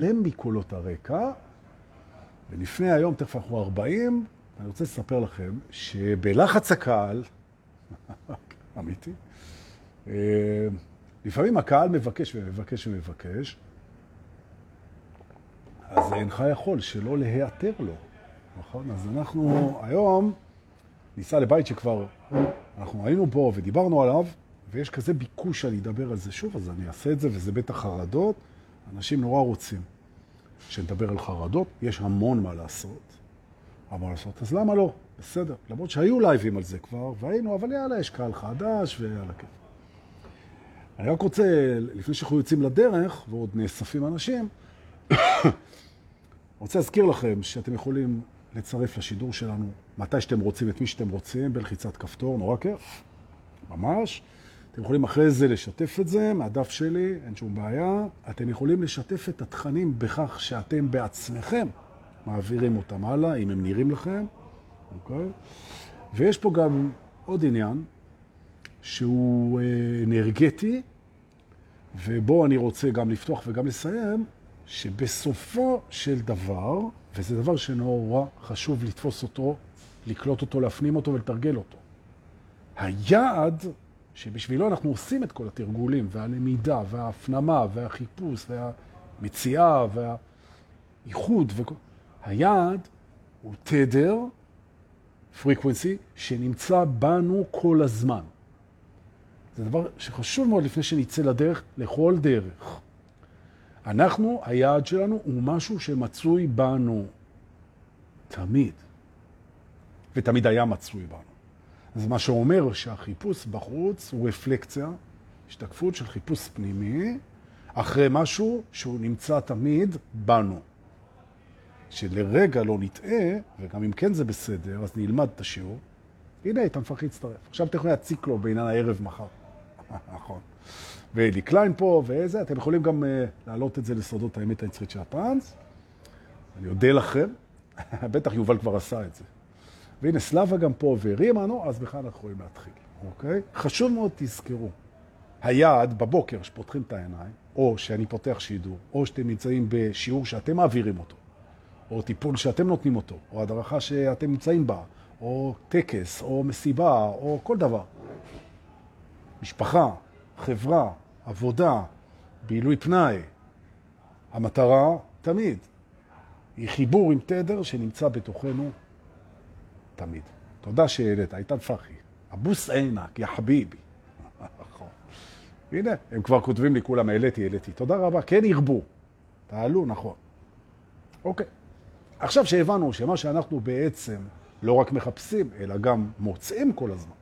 להתעלם מקולות הרקע, ולפני היום, תכף אנחנו 40, אני רוצה לספר לכם שבלחץ הקהל, אמיתי, אה, לפעמים הקהל מבקש ומבקש ומבקש, אז אינך יכול שלא להיעתר לו, נכון? אז אנחנו היום ניסע לבית שכבר אנחנו היינו בו ודיברנו עליו, ויש כזה ביקוש שאני אדבר על זה שוב, אז אני אעשה את זה, וזה בטח חרדות. אנשים נורא רוצים שנדבר על חרדות, יש המון מה לעשות. מה לעשות, אז למה לא? בסדר. למרות שהיו לייבים על זה כבר, והיינו, אבל יאללה, יש קהל חדש, ויאללה, כן. אני רק רוצה, לפני שאנחנו יוצאים לדרך, ועוד נאספים אנשים, רוצה להזכיר לכם שאתם יכולים לצרף לשידור שלנו מתי שאתם רוצים, את מי שאתם רוצים, בלחיצת כפתור, נורא כיף, ממש. אתם יכולים אחרי זה לשתף את זה מהדף שלי, אין שום בעיה. אתם יכולים לשתף את התכנים בכך שאתם בעצמכם מעבירים אותם הלאה, אם הם נראים לכם, אוקיי? ויש פה גם עוד עניין שהוא אה, אנרגטי, ובו אני רוצה גם לפתוח וגם לסיים, שבסופו של דבר, וזה דבר שנורא חשוב לתפוס אותו, לקלוט אותו, להפנים אותו ולתרגל אותו. היעד שבשבילו אנחנו עושים את כל התרגולים, והלמידה, וההפנמה, והחיפוש, והמציאה, והייחוד, וכל... היעד הוא תדר, פריקוונסי, שנמצא בנו כל הזמן. זה דבר שחשוב מאוד לפני שנצא לדרך, לכל דרך. אנחנו, היעד שלנו הוא משהו שמצוי בנו תמיד, ותמיד היה מצוי בנו. זה מה שאומר שהחיפוש בחוץ הוא רפלקציה, השתקפות של חיפוש פנימי, אחרי משהו שהוא נמצא תמיד בנו. שלרגע לא נטעה, וגם אם כן זה בסדר, אז נלמד את השיעור. הנה, איתן פרחי הצטרף. עכשיו אתם יכולים להציק לו בעניין הערב מחר. נכון. ואלי קליין פה, ואיזה, אתם יכולים גם uh, להעלות את זה לסודות האמת היצרית של הפרנס. אני אודה לכם. בטח יובל כבר עשה את זה. והנה סלאבה גם פה והרימה, נו, אז בכלל אנחנו יכולים להתחיל, אוקיי? חשוב מאוד תזכרו. היעד בבוקר שפותחים את העיניים, או שאני פותח שידור, או שאתם נמצאים בשיעור שאתם מעבירים אותו, או טיפול שאתם נותנים אותו, או הדרכה שאתם נמצאים בה, או טקס, או מסיבה, או כל דבר. משפחה, חברה, עבודה, בעילוי פנאי. המטרה תמיד היא חיבור עם תדר שנמצא בתוכנו תמיד. תודה שהעלית, איתן פחי. אבוס עינק, יא חביבי. נכון. הנה, הם כבר כותבים לי, כולם העליתי, העליתי. תודה רבה, כן ירבו. תעלו, נכון. אוקיי. עכשיו שהבנו שמה שאנחנו בעצם לא רק מחפשים, אלא גם מוצאים כל הזמן,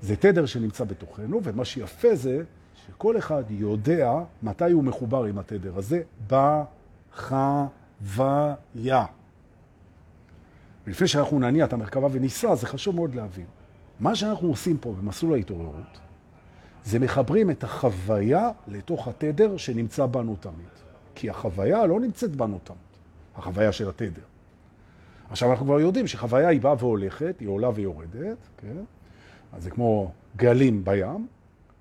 זה תדר שנמצא בתוכנו, ומה שיפה זה שכל אחד יודע מתי הוא מחובר עם התדר הזה בחוויה. ולפני שאנחנו נניע את המרכבה וניסע, זה חשוב מאוד להבין. מה שאנחנו עושים פה במסלול ההתעוררות, זה מחברים את החוויה לתוך התדר שנמצא בנו תמיד. כי החוויה לא נמצאת בנו תמיד, החוויה של התדר. עכשיו אנחנו כבר יודעים שחוויה היא באה והולכת, היא עולה ויורדת, כן? אז זה כמו גלים בים,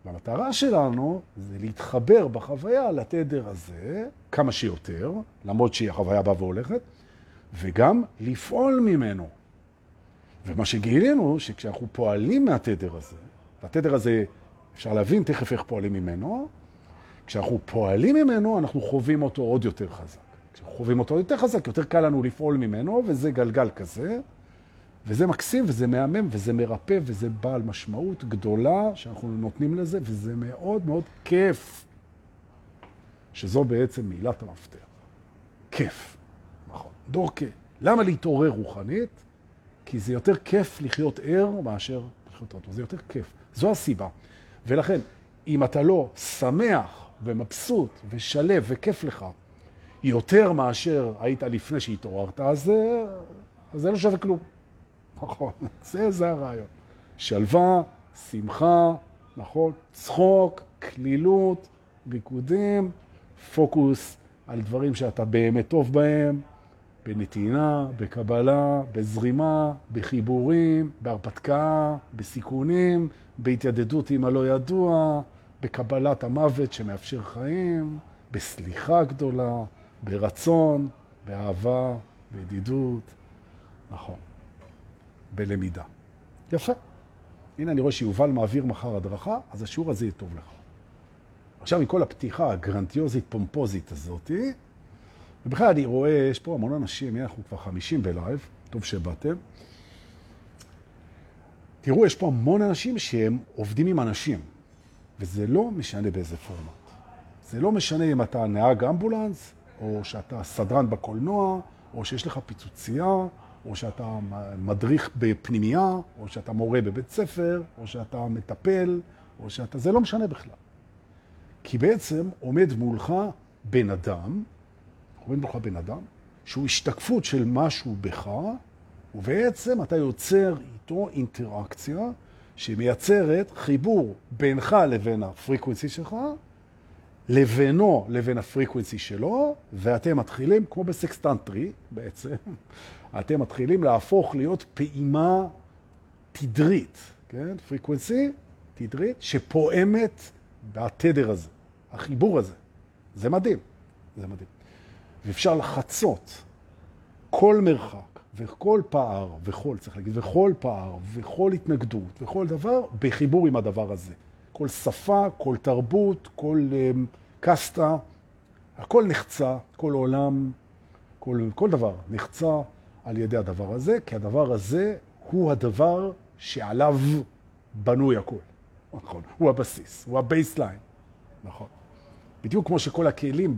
והמטרה שלנו זה להתחבר בחוויה לתדר הזה כמה שיותר, למרות שהיא החוויה באה והולכת, וגם לפעול ממנו. ומה שגילינו, שכשאנחנו פועלים מהתדר הזה, והתדר הזה, אפשר להבין תכף איך פועלים ממנו, כשאנחנו פועלים ממנו, אנחנו חווים אותו עוד יותר חזק. כשאנחנו חווים אותו יותר חזק, יותר קל לנו לפעול ממנו, וזה גלגל כזה, וזה מקסים, וזה מהמם, וזה מרפא, וזה בעל משמעות גדולה שאנחנו נותנים לזה, וזה מאוד מאוד כיף. שזו בעצם מילת המפתח. כיף. דורקה. למה להתעורר רוחנית? כי זה יותר כיף לחיות ער מאשר לחיות רטוב. זה יותר כיף. זו הסיבה. ולכן, אם אתה לא שמח ומבסוט ושלב וכיף לך יותר מאשר היית לפני שהתעוררת, אז זה לא שווה כלום. נכון, זה, זה הרעיון. שלווה, שמחה, נכון, צחוק, כלילות, ריקודים, פוקוס על דברים שאתה באמת טוב בהם, בנתינה, בקבלה, בזרימה, בחיבורים, בהרפתקה, בסיכונים, בהתיידדות עם הלא ידוע, בקבלת המוות שמאפשר חיים, בסליחה גדולה, ברצון, באהבה, בידידות, נכון, בלמידה. יפה. הנה אני רואה שיובל מעביר מחר הדרכה, אז השיעור הזה יהיה טוב לך. עכשיו, מכל הפתיחה הגרנטיוזית, פומפוזית הזאת, ובכלל אני רואה, יש פה המון אנשים, אנחנו כבר 50 בלייב, טוב שבאתם. תראו, יש פה המון אנשים שהם עובדים עם אנשים, וזה לא משנה באיזה פורמט. זה לא משנה אם אתה נהג אמבולנס, או שאתה סדרן בקולנוע, או שיש לך פיצוצייה, או שאתה מדריך בפנימייה, או שאתה מורה בבית ספר, או שאתה מטפל, או שאתה... זה לא משנה בכלל. כי בעצם עומד מולך בן אדם, עומד מולך בן אדם, שהוא השתקפות של משהו בך, ובעצם אתה יוצר איתו אינטראקציה שמייצרת חיבור בינך לבין ה frequency שלך, לבינו לבין ה frequency שלו, ואתם מתחילים, כמו בסקס טנטרי בעצם, אתם מתחילים להפוך להיות פעימה תדרית, כן? frequency, תדרית, שפועמת בתדר הזה, החיבור הזה. זה מדהים, זה מדהים. ואפשר לחצות כל מרחק וכל פער, וכל, צריך להגיד, וכל פער, וכל התנגדות, וכל דבר, בחיבור עם הדבר הזה. כל שפה, כל תרבות, כל um, קסטה, הכל נחצה, כל עולם, כל, כל דבר נחצה על ידי הדבר הזה, כי הדבר הזה הוא הדבר שעליו בנוי הכל. נכון, הוא הבסיס, הוא ה baseline. נכון. בדיוק כמו שכל הכלים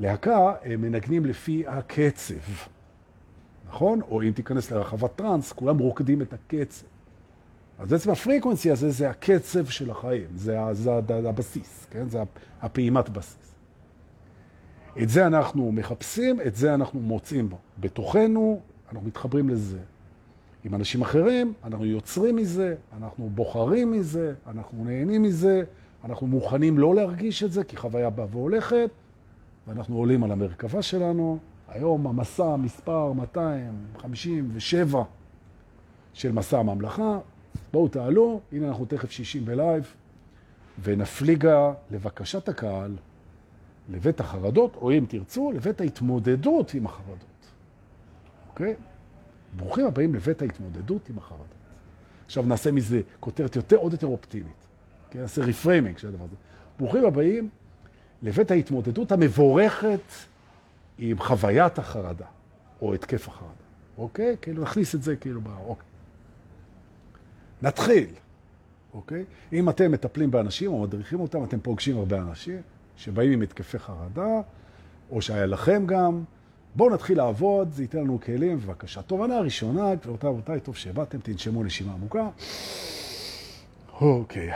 בלהקה הם מנגנים לפי הקצב. נכון? או אם תיכנס לרחבת טרנס, כולם רוקדים את הקצב. אז בעצם ה frequency הזה זה הקצב של החיים, זה, זה הבסיס, כן? זה הפעימת בסיס. את זה אנחנו מחפשים, את זה אנחנו מוצאים בו. בתוכנו, אנחנו מתחברים לזה. עם אנשים אחרים, אנחנו יוצרים מזה, אנחנו בוחרים מזה, אנחנו נהנים מזה, אנחנו מוכנים לא להרגיש את זה, כי חוויה באה והולכת, ואנחנו עולים על המרכבה שלנו. היום המסע מספר 257 של מסע הממלכה. בואו תעלו, הנה אנחנו תכף 60 בלייב, ונפליגה לבקשת הקהל לבית החרדות, או אם תרצו, לבית ההתמודדות עם החרדות. אוקיי? ברוכים הבאים לבית ההתמודדות עם החרדות. עכשיו נעשה מזה כותרת יותר, עוד יותר אופטימית. כן, נעשה reframing של הדבר הזה. ברוכים הבאים לבית ההתמודדות המבורכת עם חוויית החרדה, או התקף החרדה. אוקיי? כאילו נכניס את זה כאילו. אוקיי. נתחיל, אוקיי? אם אתם מטפלים באנשים או מדריכים אותם, אתם פוגשים הרבה אנשים שבאים עם התקפי חרדה, או שהיה לכם גם. בואו נתחיל לעבוד, זה ייתן לנו כלים, בבקשה. תובנה ראשונה, גבירותיי ורבותיי, טוב שבאתם, תנשמו נשימה עמוקה. אוקיי.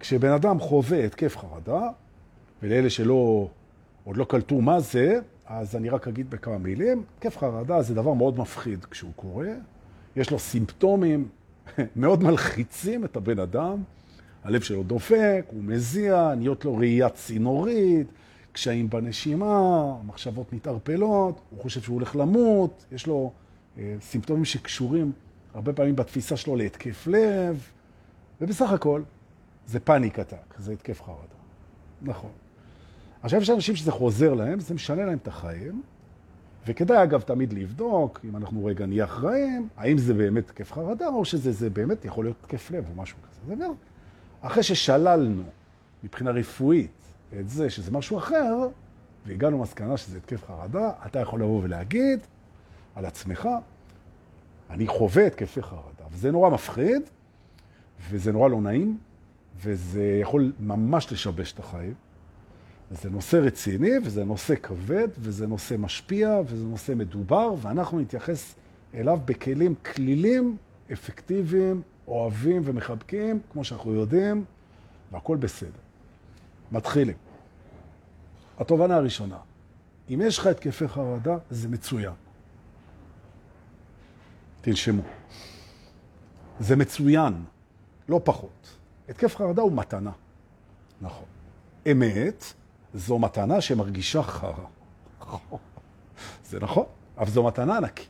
כשבן אדם חווה התקף חרדה, ולאלה שלא, עוד לא קלטו מה זה, אז אני רק אגיד בכמה מילים. התקף חרדה זה דבר מאוד מפחיד כשהוא קורה. יש לו סימפטומים מאוד מלחיצים את הבן אדם. הלב שלו דופק, הוא מזיע, נהיות לו ראייה צינורית, קשיים בנשימה, מחשבות מתערפלות, הוא חושב שהוא הולך למות, יש לו אה, סימפטומים שקשורים הרבה פעמים בתפיסה שלו להתקף לב, ובסך הכל זה פאניק עתק, זה התקף חרדה. נכון. עכשיו יש אנשים שזה חוזר להם, זה משנה להם את החיים, וכדאי אגב תמיד לבדוק, אם אנחנו רגע נהיה אחראים, האם זה באמת התקף חרדה, או שזה זה באמת יכול להיות התקף לב או משהו כזה. זה אחרי ששללנו מבחינה רפואית את זה שזה משהו אחר, והגענו מסקנה שזה התקף חרדה, אתה יכול לבוא ולהגיד על עצמך, אני חווה התקפי חרדה, וזה נורא מפחיד, וזה נורא לא נעים, וזה יכול ממש לשבש את החיים. וזה נושא רציני, וזה נושא כבד, וזה נושא משפיע, וזה נושא מדובר, ואנחנו נתייחס אליו בכלים כלילים, אפקטיביים, אוהבים ומחבקים, כמו שאנחנו יודעים, והכל בסדר. מתחילים. התובנה הראשונה, אם יש לך התקפי חרדה, זה מצוין. תנשמו. זה מצוין, לא פחות. התקף חרדה הוא מתנה. נכון. אמת, זו מתנה שמרגישה חרה. זה נכון, אבל זו מתנה ענקית.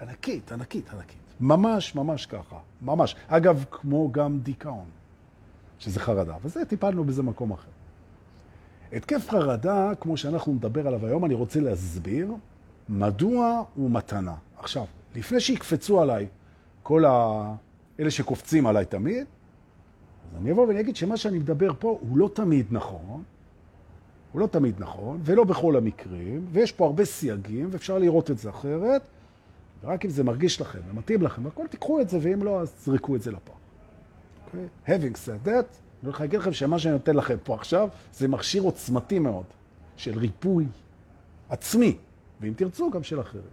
ענקית, ענקית, ענקית. ממש, ממש ככה. ממש. אגב, כמו גם דיכאון, שזה חרדה. וזה, טיפלנו בזה מקום אחר. התקף חרדה, כמו שאנחנו נדבר עליו היום, אני רוצה להסביר מדוע הוא מתנה. עכשיו, לפני שיקפצו עליי כל ה... אלה שקופצים עליי תמיד, אז אני אבוא ואני אגיד שמה שאני מדבר פה הוא לא תמיד נכון, הוא לא תמיד נכון, ולא בכל המקרים, ויש פה הרבה סייגים, ואפשר לראות את זה אחרת, ורק אם זה מרגיש לכם ומתאים לכם, הכל תיקחו את זה, ואם לא, אז זריקו את זה לפה. Okay? אוקיי? Having said that, אני הולך להגיד לכם שמה שאני נותן לכם פה עכשיו, זה מכשיר עוצמתי מאוד, של ריפוי עצמי, ואם תרצו, גם של אחרים.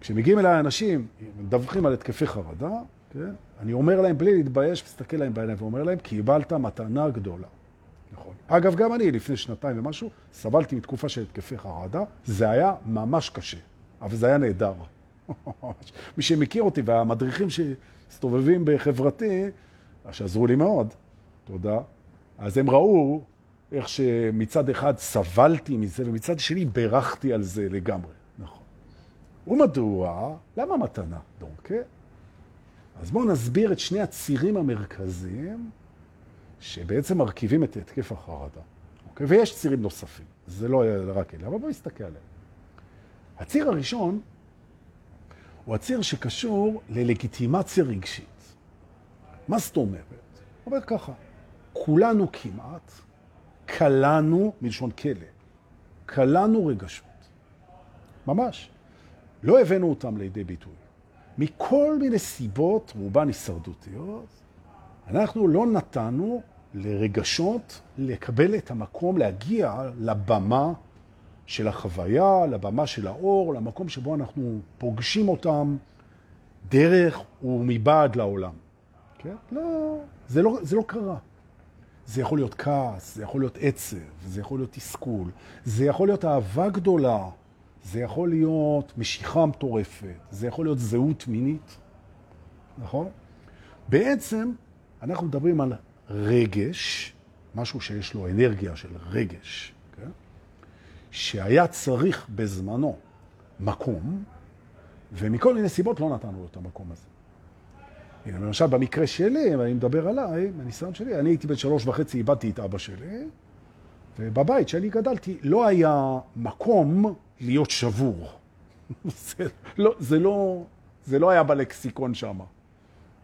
כשמגיעים אליי אנשים, מדווחים על התקפי חרדה, כן? אני אומר להם בלי להתבייש, מסתכל להם בעיניים ואומר להם, קיבלת מתנה גדולה. נכון. אגב, גם אני לפני שנתיים ומשהו, סבלתי מתקופה של התקפי חרדה, זה היה ממש קשה, אבל זה היה נהדר. מי שמכיר אותי והמדריכים שהסתובבים בחברתי, שעזרו לי מאוד, תודה, אז הם ראו איך שמצד אחד סבלתי מזה, ומצד שני בירכתי על זה לגמרי. נכון. ומדוע? למה מתנה, דורקה? אז בואו נסביר את שני הצירים המרכזיים שבעצם מרכיבים את התקף החרדה. אוקיי? ויש צירים נוספים, זה לא רק אלה, אבל בואו נסתכל עליהם. הציר הראשון הוא הציר שקשור ללגיטימציה רגשית. מה זאת אומרת? אומר ככה, כולנו כמעט קלענו, מלשון כלא, קלענו רגשות. ממש. לא הבאנו אותם לידי ביטוי. מכל מיני סיבות, רובן הישרדותיות, אנחנו לא נתנו לרגשות לקבל את המקום, להגיע לבמה של החוויה, לבמה של האור, למקום שבו אנחנו פוגשים אותם דרך ומבעד לעולם. כן? לא, זה לא, זה לא קרה. זה יכול להיות כעס, זה יכול להיות עצב, זה יכול להיות תסכול, זה יכול להיות אהבה גדולה, זה יכול להיות משיכה מטורפת, זה יכול להיות זהות מינית, נכון? בעצם אנחנו מדברים על רגש, משהו שיש לו אנרגיה של רגש, כן? שהיה צריך בזמנו מקום, ומכל מיני סיבות לא נתנו לו את המקום הזה. הנה, למשל, במקרה שלי, ואני מדבר עליי, בניסיון שלי, אני הייתי בן שלוש וחצי, איבדתי את אבא שלי, ובבית שאני גדלתי לא היה מקום להיות שבור. זה, לא, זה, לא, זה לא היה בלקסיקון שם.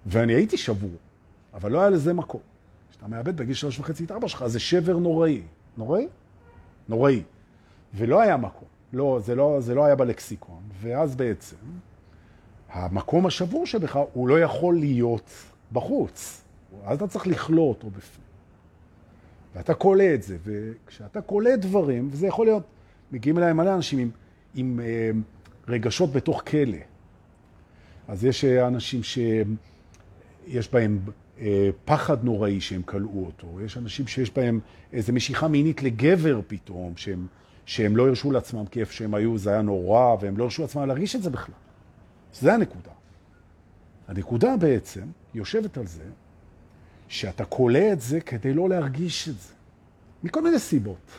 ואני הייתי שבור, אבל לא היה לזה מקום. כשאתה מאבד בגיל שלוש וחצי את אבא שלך, זה שבר נוראי. נוראי? נוראי. ולא היה מקום. לא, זה לא, זה לא היה בלקסיקון. ואז בעצם, המקום השבור שבך, הוא לא יכול להיות בחוץ. אז אתה צריך לכלוא אותו בפנים. ואתה קולה את זה, וכשאתה קולה דברים, וזה יכול להיות, מגיעים אליי מלא אנשים עם, עם אה, רגשות בתוך כלא. אז יש אנשים שיש בהם אה, פחד נוראי שהם קלעו אותו, יש אנשים שיש בהם איזו משיכה מינית לגבר פתאום, שהם, שהם לא הרשו לעצמם כיף שהם היו, זה היה נורא, והם לא הרשו לעצמם להרגיש את זה בכלל. זה הנקודה. הנקודה בעצם יושבת על זה שאתה קולה את זה כדי לא להרגיש את זה. מכל מיני סיבות.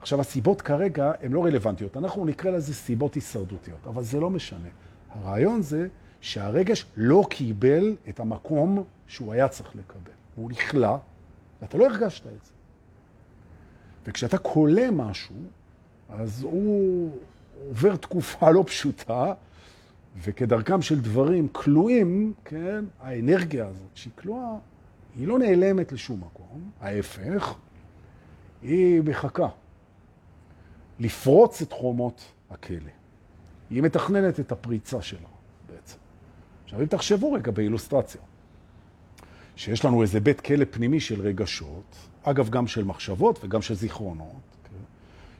עכשיו, הסיבות כרגע הן לא רלוונטיות. אנחנו נקרא לזה סיבות הישרדותיות, אבל זה לא משנה. הרעיון זה שהרגש לא קיבל את המקום שהוא היה צריך לקבל. הוא נכלה, ואתה לא הרגשת את זה. וכשאתה קולה משהו, אז הוא עובר תקופה לא פשוטה, וכדרכם של דברים כלואים, כן, האנרגיה הזאת שהיא כלואה, היא לא נעלמת לשום מקום, ההפך, היא מחכה לפרוץ את חומות הכלא. היא מתכננת את הפריצה שלה בעצם. עכשיו, אם תחשבו רגע באילוסטרציה, שיש לנו איזה בית כלא פנימי של רגשות, אגב, גם של מחשבות וגם של זיכרונות, כן?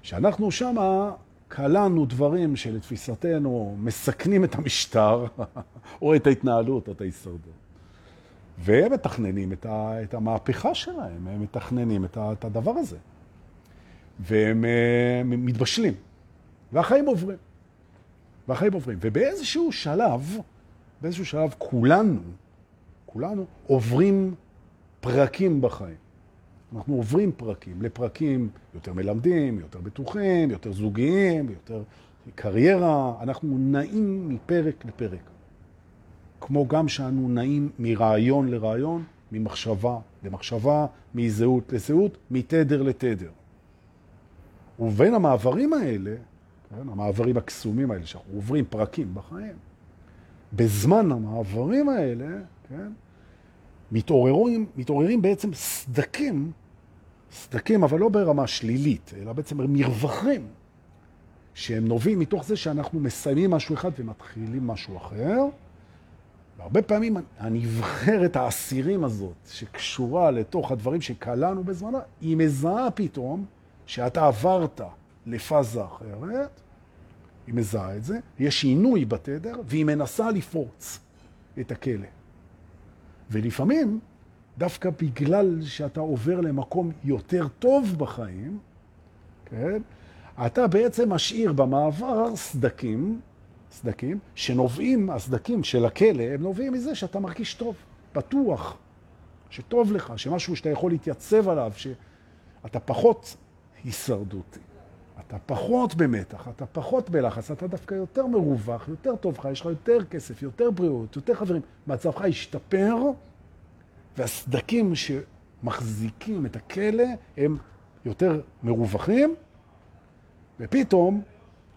שאנחנו שמה קלענו דברים שלתפיסתנו מסכנים את המשטר, או את ההתנהלות, או את ההישרדות. והם מתכננים את, ה, את המהפכה שלהם, הם מתכננים את, ה, את הדבר הזה. והם uh, מתבשלים, והחיים עוברים. והחיים עוברים. ובאיזשהו שלב, באיזשהו שלב כולנו, כולנו עוברים פרקים בחיים. אנחנו עוברים פרקים לפרקים יותר מלמדים, יותר בטוחים, יותר זוגיים, יותר קריירה. אנחנו נעים מפרק לפרק. כמו גם שאנו נעים מרעיון לרעיון, ממחשבה למחשבה, מזהות לזהות, מתדר לתדר. ובין המעברים האלה, כן, המעברים הקסומים האלה, שאנחנו עוברים פרקים בחיים, בזמן המעברים האלה, כן, מתעוררים, מתעוררים בעצם סדקים, סדקים, אבל לא ברמה שלילית, אלא בעצם מרווחים, שהם נובעים מתוך זה שאנחנו מסיימים משהו אחד ומתחילים משהו אחר. והרבה פעמים הנבחרת האסירים הזאת, שקשורה לתוך הדברים שקלענו בזמנה, היא מזהה פתאום שאתה עברת לפאזה אחרת, היא מזהה את זה, יש שינוי בתדר, והיא מנסה לפרוץ את הכלא. ולפעמים, דווקא בגלל שאתה עובר למקום יותר טוב בחיים, כן, אתה בעצם משאיר במעבר סדקים, סדקים, שנובעים, הסדקים של הכלא, הם נובעים מזה שאתה מרגיש טוב, בטוח, שטוב לך, שמשהו שאתה יכול להתייצב עליו, שאתה פחות הישרדותי. אתה פחות במתח, אתה פחות בלחץ, אתה דווקא יותר מרווח, יותר טוב לך, יש לך יותר כסף, יותר בריאות, יותר חברים. מצבך ישתפר, והסדקים שמחזיקים את הכלא הם יותר מרווחים, ופתאום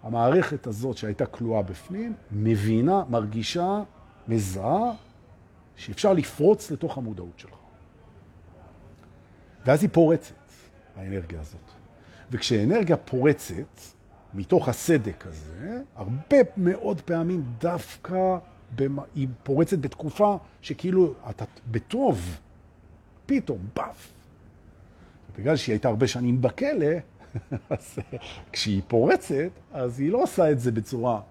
המערכת הזאת שהייתה כלואה בפנים, מבינה, מרגישה, מזהה, שאפשר לפרוץ לתוך המודעות שלך. ואז היא פורצת, האנרגיה הזאת. וכשאנרגיה פורצת מתוך הסדק הזה, הרבה מאוד פעמים דווקא במ... היא פורצת בתקופה שכאילו אתה בטוב, פתאום, באף. בגלל שהיא הייתה הרבה שנים בכלא, אז כשהיא פורצת, אז היא לא עושה את זה בצורה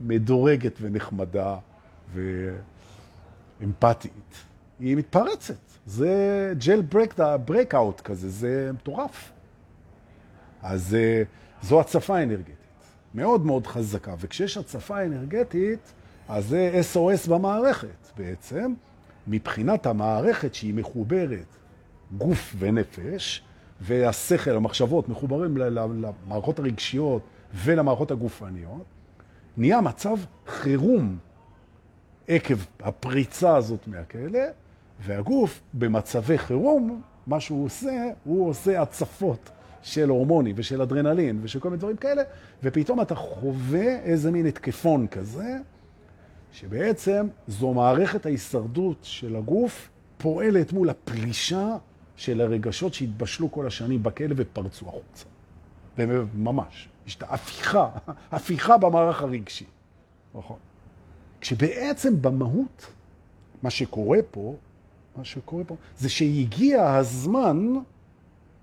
מדורגת ונחמדה ואמפתית. היא מתפרצת. זה ג'ל ברק, כזה, זה מטורף. אז אה, זו הצפה אנרגטית, מאוד מאוד חזקה. וכשיש הצפה אנרגטית, אז זה SOS במערכת בעצם, מבחינת המערכת שהיא מחוברת גוף ונפש, והשכל, המחשבות, מחוברים למערכות הרגשיות ולמערכות הגופניות, נהיה מצב חירום עקב הפריצה הזאת מהכלא, והגוף במצבי חירום, מה שהוא עושה, הוא עושה הצפות של הורמונים ושל אדרנלין ושל כל מיני דברים כאלה, ופתאום אתה חווה איזה מין התקפון כזה, שבעצם זו מערכת ההישרדות של הגוף פועלת מול הפלישה של הרגשות שהתבשלו כל השנים בכלא ופרצו החוצה. וממש, יש את ההפיכה, הפיכה במערך הרגשי. נכון. כשבעצם במהות, מה שקורה פה, מה שקורה פה, זה שהגיע הזמן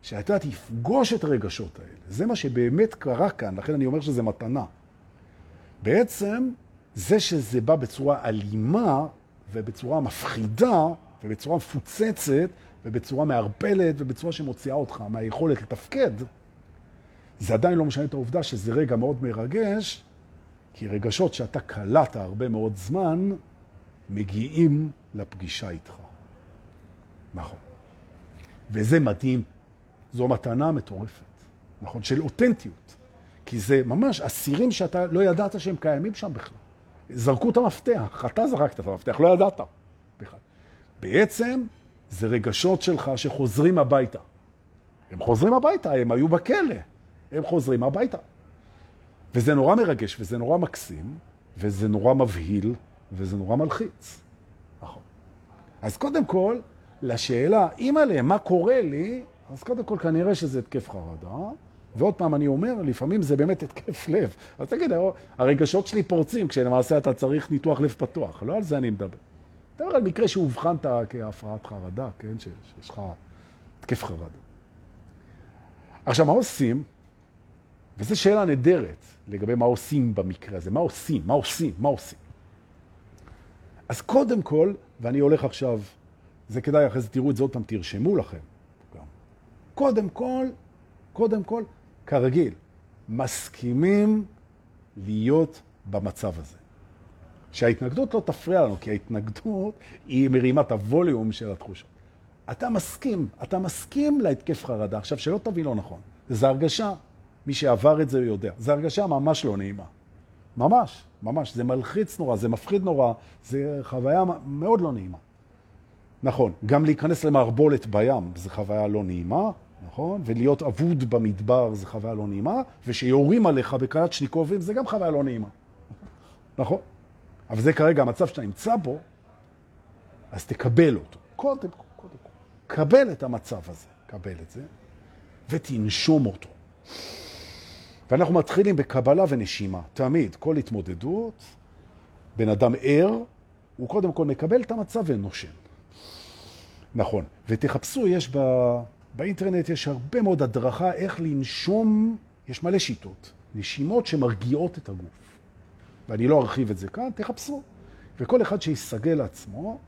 שאתה תפגוש את הרגשות האלה. זה מה שבאמת קרה כאן, לכן אני אומר שזה מתנה. בעצם, זה שזה בא בצורה אלימה ובצורה מפחידה ובצורה מפוצצת ובצורה מערפלת ובצורה שמוציאה אותך מהיכולת לתפקד, זה עדיין לא משנה את העובדה שזה רגע מאוד מרגש, כי רגשות שאתה קלטת הרבה מאוד זמן מגיעים לפגישה איתך. נכון. וזה מדהים זו מתנה מטורפת, נכון? של אותנטיות. כי זה ממש אסירים שאתה לא ידעת שהם קיימים שם בכלל. זרקו את המפתח, אתה זרקת את המפתח, לא ידעת בכלל. בעצם זה רגשות שלך שחוזרים הביתה. הם חוזרים הביתה, הם היו בכלא, הם חוזרים הביתה. וזה נורא מרגש, וזה נורא מקסים, וזה נורא מבהיל, וזה נורא מלחיץ. נכון. אז קודם כל, לשאלה, אימא'לה, מה קורה לי? אז קודם כל כנראה שזה התקף חרדה, ועוד פעם אני אומר, לפעמים זה באמת התקף לב. אז תגיד, הרגשות שלי פורצים כשלמעשה אתה צריך ניתוח לב פתוח, לא על זה אני מדבר. אתה אומר על מקרה שהובחנת כהפרעת חרדה, כן, שיש לך התקף חרדה. עכשיו, מה עושים? וזו שאלה נדרת לגבי מה עושים במקרה הזה. מה עושים? מה עושים? מה עושים? אז קודם כל, ואני הולך עכשיו, זה כדאי, אחרי זה תראו את זה עוד פעם, תרשמו לכם. קודם כל, קודם כל, כרגיל, מסכימים להיות במצב הזה. שההתנגדות לא תפריע לנו, כי ההתנגדות היא מרימת הווליום של התחושות. אתה מסכים, אתה מסכים להתקף חרדה. עכשיו, שלא תבין לא נכון, זו הרגשה, מי שעבר את זה יודע, זו הרגשה ממש לא נעימה. ממש, ממש. זה מלחיץ נורא, זה מפחיד נורא, זה חוויה מאוד לא נעימה. נכון, גם להיכנס למערבולת בים זה חוויה לא נעימה, נכון? ולהיות אבוד במדבר זה חוויה לא נעימה, ושיורים עליך בקלצ'ניקובים זה גם חוויה לא נעימה. נכון? אבל זה כרגע המצב שאתה נמצא בו, אז תקבל אותו. קודם כל, קודם כל. קבל את המצב הזה, קבל את זה, ותנשום אותו. ואנחנו מתחילים בקבלה ונשימה. תמיד, כל התמודדות, בן אדם ער, הוא קודם כל מקבל את המצב ונושם. נכון. ותחפשו, יש ב... באינטרנט יש הרבה מאוד הדרכה איך לנשום, יש מלא שיטות. נשימות שמרגיעות את הגוף. ואני לא ארחיב את זה כאן, תחפשו. וכל אחד שיסגל לעצמו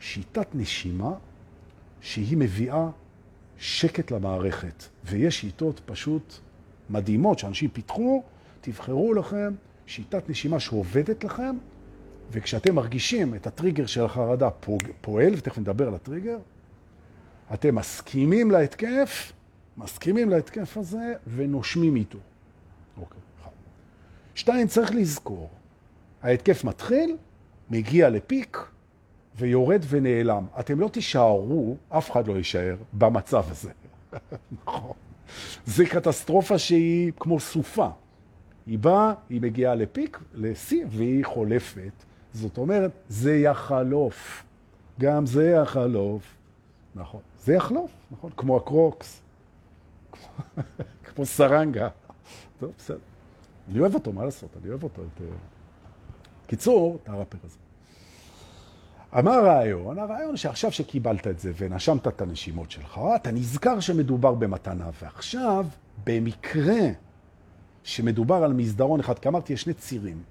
שיטת נשימה שהיא מביאה שקט למערכת. ויש שיטות פשוט מדהימות שאנשים פיתחו, תבחרו לכם שיטת נשימה שעובדת לכם, וכשאתם מרגישים את הטריגר של החרדה פועל, ותכף נדבר על הטריגר, אתם מסכימים להתקף, מסכימים להתקף הזה ונושמים איתו. אוקיי. שתיים, צריך לזכור, ההתקף מתחיל, מגיע לפיק ויורד ונעלם. אתם לא תישארו, אף אחד לא יישאר במצב הזה. נכון. זה קטסטרופה שהיא כמו סופה. היא באה, היא מגיעה לפיק, לשיא, והיא חולפת. זאת אומרת, זה יחלוף. גם זה יחלוף. נכון. זה יחלוף, נכון? כמו הקרוקס. כמו סרנגה. טוב, בסדר. אני אוהב אותו, מה לעשות? אני אוהב אותו. את... קיצור, את הראפר הזה. אמר הרעיון, הרעיון שעכשיו שקיבלת את זה ונשמת את הנשימות שלך, אתה נזכר שמדובר במתנה, ועכשיו, במקרה שמדובר על מסדרון אחד, כי אמרתי, יש שני צירים,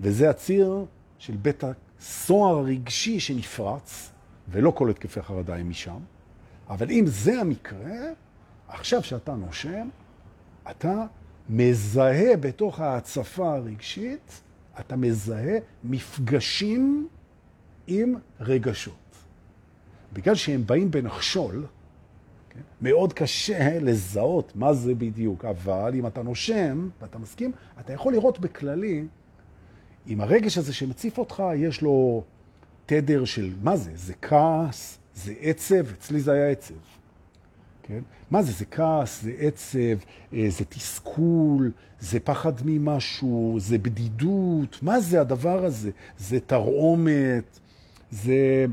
וזה הציר של בית הסוהר הרגשי שנפרץ, ולא כל התקפי חרדה הם משם, אבל אם זה המקרה, עכשיו שאתה נושם, אתה מזהה בתוך ההצפה הרגשית, אתה מזהה מפגשים עם רגשות. בגלל שהם באים בנחשול, כן, מאוד קשה לזהות מה זה בדיוק, אבל אם אתה נושם ואתה מסכים, אתה יכול לראות בכללי, אם הרגש הזה שמציף אותך, יש לו תדר של מה זה? זה כעס, זה עצב, אצלי זה היה עצב. כן? מה זה? זה כעס, זה עצב, אה, זה תסכול, זה פחד ממשהו, זה בדידות, מה זה הדבר הזה? זה תרעומת, זה,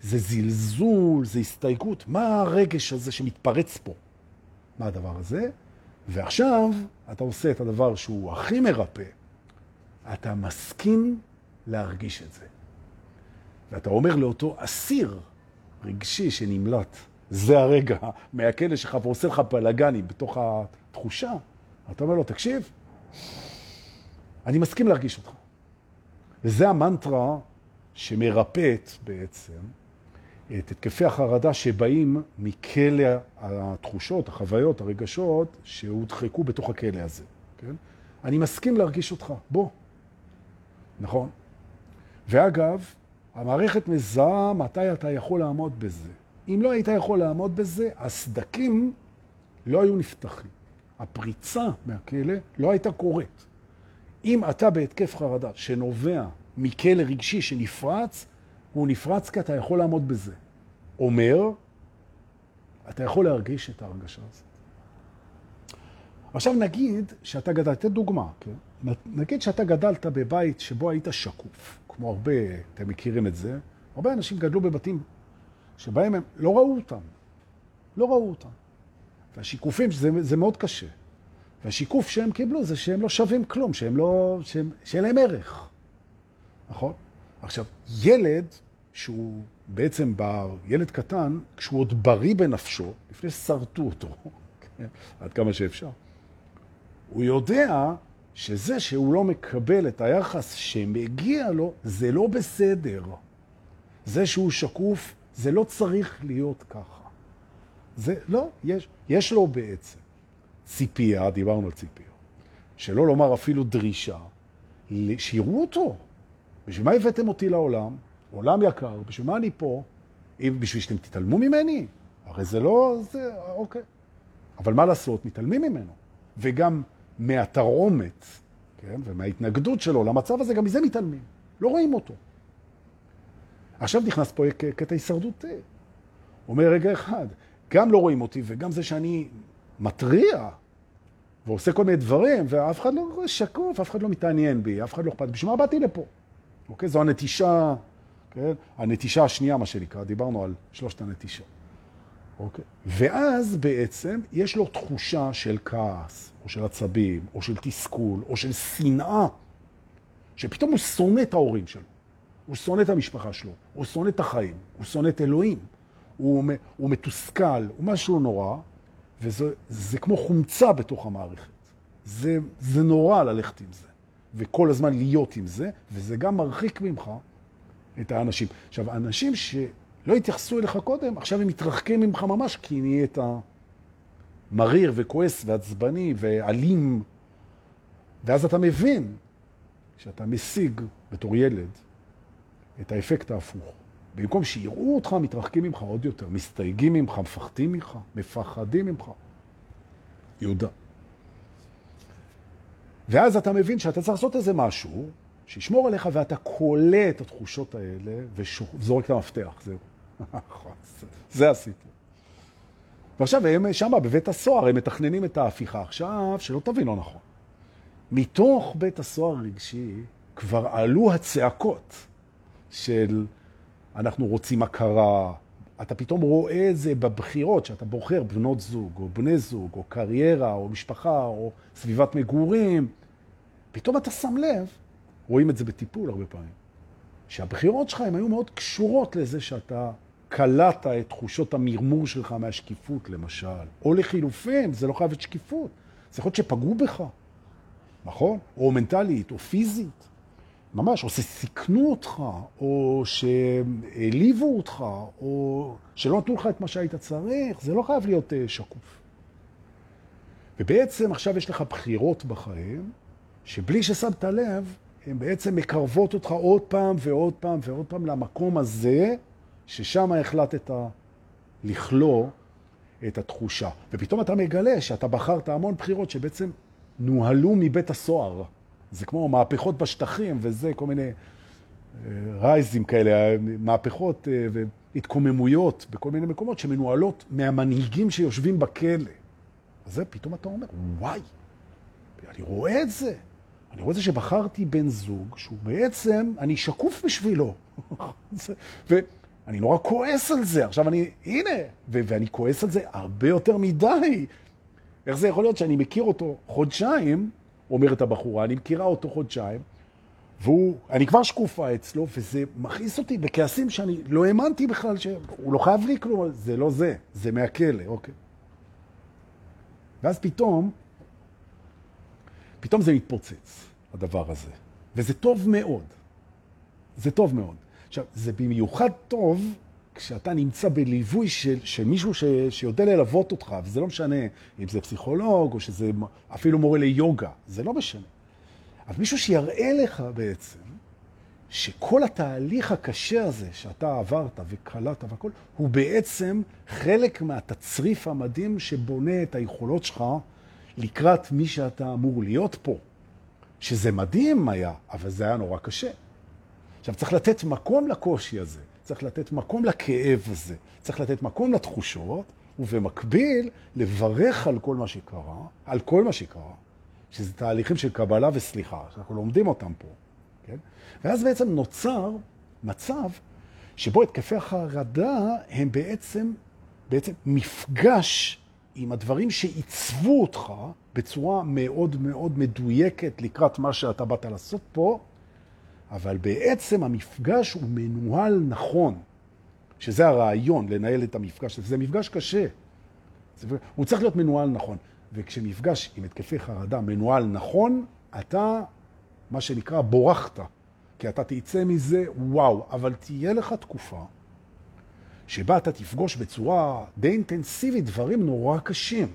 זה זלזול, זה הסתייגות. מה הרגש הזה שמתפרץ פה? מה הדבר הזה? ועכשיו אתה עושה את הדבר שהוא הכי מרפא, אתה מסכים להרגיש את זה. ואתה אומר לאותו אסיר רגשי שנמלט, זה הרגע מהכלא שלך ועושה לך בלגנים בתוך התחושה, אתה אומר לו, תקשיב, אני מסכים להרגיש אותך. וזה המנטרה שמרפאת בעצם את התקפי החרדה שבאים מכלא התחושות, החוויות, הרגשות שהודחקו בתוך הכלא הזה. כן? אני מסכים להרגיש אותך, בוא. נכון? ואגב, המערכת מזהה מתי אתה יכול לעמוד בזה. אם לא היית יכול לעמוד בזה, הסדקים לא היו נפתחים. הפריצה מהכלא לא הייתה קורית. אם אתה בהתקף חרדה שנובע מכלא רגשי שנפרץ, הוא נפרץ כי אתה יכול לעמוד בזה. אומר, אתה יכול להרגיש את ההרגשה הזאת. עכשיו נגיד שאתה גדלת, דוגמה, כן? נגיד שאתה גדלת בבית שבו היית שקוף. כמו הרבה, אתם מכירים את זה, הרבה אנשים גדלו בבתים שבהם הם לא ראו אותם. לא ראו אותם. והשיקופים, זה, זה מאוד קשה. והשיקוף שהם קיבלו זה שהם לא שווים כלום, שהם לא, שהם, שאין להם ערך. נכון? עכשיו, ילד שהוא בעצם בר, ילד קטן, כשהוא עוד בריא בנפשו, לפני ששרטו אותו, כן? עד כמה שאפשר, הוא יודע שזה שהוא לא מקבל את היחס שמגיע לו, זה לא בסדר. זה שהוא שקוף, זה לא צריך להיות ככה. זה לא, יש, יש לו בעצם ציפייה, דיברנו על ציפייה, שלא לומר אפילו דרישה, שיראו אותו. בשביל מה הבאתם אותי לעולם? עולם יקר, בשביל מה אני פה? אם בשביל שאתם תתעלמו ממני? הרי זה לא, זה, אוקיי. אבל מה לעשות? מתעלמים ממנו. וגם מהתרעומת, כן, ומההתנגדות שלו למצב הזה, גם מזה מתעלמים. לא רואים אותו. עכשיו נכנס פה קטע הישרדותי. אומר, רגע אחד, גם לא רואים אותי וגם זה שאני מתריע ועושה כל מיני דברים, ואף אחד לא שקוף, אף אחד לא מתעניין בי, אף אחד לא אכפת. בשביל מה באתי לפה? אוקיי? זו הנטישה, כן? הנטישה השנייה, מה שנקרא, דיברנו על שלושת הנטישה. אוקיי? ואז בעצם יש לו תחושה של כעס, או של עצבים, או של תסכול, או של שנאה, שפתאום הוא שונא את ההורים שלו, הוא שונא את המשפחה שלו, הוא שונא את החיים, הוא שונא את אלוהים, הוא, הוא מתוסכל, הוא משהו נורא, וזה כמו חומצה בתוך המערכת. זה, זה נורא ללכת עם זה, וכל הזמן להיות עם זה, וזה גם מרחיק ממך את האנשים. עכשיו, האנשים שלא התייחסו אליך קודם, עכשיו הם מתרחקים ממך ממש, כי נהיית מריר וכועס ועצבני ואלים, ואז אתה מבין שאתה משיג בתור ילד את האפקט ההפוך. במקום שיראו אותך, מתרחקים ממך עוד יותר, מסתייגים ממך, מפחדים ממך, מפחדים ממך. יהודה. ואז אתה מבין שאתה צריך לעשות איזה משהו שישמור עליך ואתה קולה את התחושות האלה וזורק את המפתח, זהו. זה הסיפור. ועכשיו הם שם בבית הסוהר, הם מתכננים את ההפיכה. עכשיו, שלא תבין לא נכון. מתוך בית הסוהר הרגשי כבר עלו הצעקות של אנחנו רוצים הכרה. אתה פתאום רואה את זה בבחירות, שאתה בוחר בנות זוג, או בני זוג, או קריירה, או משפחה, או סביבת מגורים. פתאום אתה שם לב, רואים את זה בטיפול הרבה פעמים, שהבחירות שלך הן היו מאוד קשורות לזה שאתה קלטת את תחושות המרמור שלך מהשקיפות, למשל. או לחילופין, זה לא חייב את שקיפות. זה יכול להיות שפגעו בך, נכון? או מנטלית, או פיזית. ממש, או שסיכנו אותך, או שהעליבו אותך, או שלא נתנו לך את מה שהיית צריך, זה לא חייב להיות uh, שקוף. ובעצם עכשיו יש לך בחירות בחיים, שבלי ששמת לב, הן בעצם מקרבות אותך עוד פעם ועוד פעם ועוד פעם למקום הזה, ששם החלטת לכלוא את התחושה. ופתאום אתה מגלה שאתה בחרת המון בחירות שבעצם נוהלו מבית הסוהר. זה כמו מהפכות בשטחים וזה, כל מיני אה, רייזים כאלה, מהפכות אה, והתקוממויות בכל מיני מקומות שמנוהלות מהמנהיגים שיושבים בכלא. אז זה פתאום אתה אומר, וואי, אני רואה את זה. אני רואה את זה שבחרתי בן זוג שהוא בעצם, אני שקוף בשבילו. ואני נורא כועס על זה. עכשיו אני, הנה, ואני כועס על זה הרבה יותר מדי. איך זה יכול להיות שאני מכיר אותו חודשיים, אומרת הבחורה, אני מכירה אותו חודשיים, והוא, אני כבר שקופה אצלו, וזה מכעיס אותי בכעסים שאני לא האמנתי בכלל שהוא לא חייב לי כלום, זה לא זה, זה מהכלא, אוקיי. ואז פתאום, פתאום זה מתפוצץ, הדבר הזה. וזה טוב מאוד. זה טוב מאוד. עכשיו, זה במיוחד טוב כשאתה נמצא בליווי של, של מישהו ש, שיודע ללוות אותך, וזה לא משנה אם זה פסיכולוג או שזה אפילו מורה ליוגה, זה לא משנה. אבל מישהו שיראה לך בעצם שכל התהליך הקשה הזה שאתה עברת וקלטת והכל, הוא בעצם חלק מהתצריף המדהים שבונה את היכולות שלך לקראת מי שאתה אמור להיות פה. שזה מדהים היה, אבל זה היה נורא קשה. עכשיו, צריך לתת מקום לקושי הזה. צריך לתת מקום לכאב הזה, צריך לתת מקום לתחושות, ובמקביל לברך על כל מה שקרה, על כל מה שקרה, שזה תהליכים של קבלה וסליחה, שאנחנו לומדים אותם פה, כן? ואז בעצם נוצר מצב שבו התקפי החרדה הם בעצם, בעצם מפגש עם הדברים שעיצבו אותך בצורה מאוד מאוד מדויקת לקראת מה שאתה באת לעשות פה, אבל בעצם המפגש הוא מנוהל נכון, שזה הרעיון, לנהל את המפגש. זה מפגש קשה. הוא צריך להיות מנוהל נכון. וכשמפגש עם התקפי חרדה מנוהל נכון, אתה, מה שנקרא, בורחת. כי אתה תצא מזה, וואו, אבל תהיה לך תקופה שבה אתה תפגוש בצורה די אינטנסיבית דברים נורא קשים.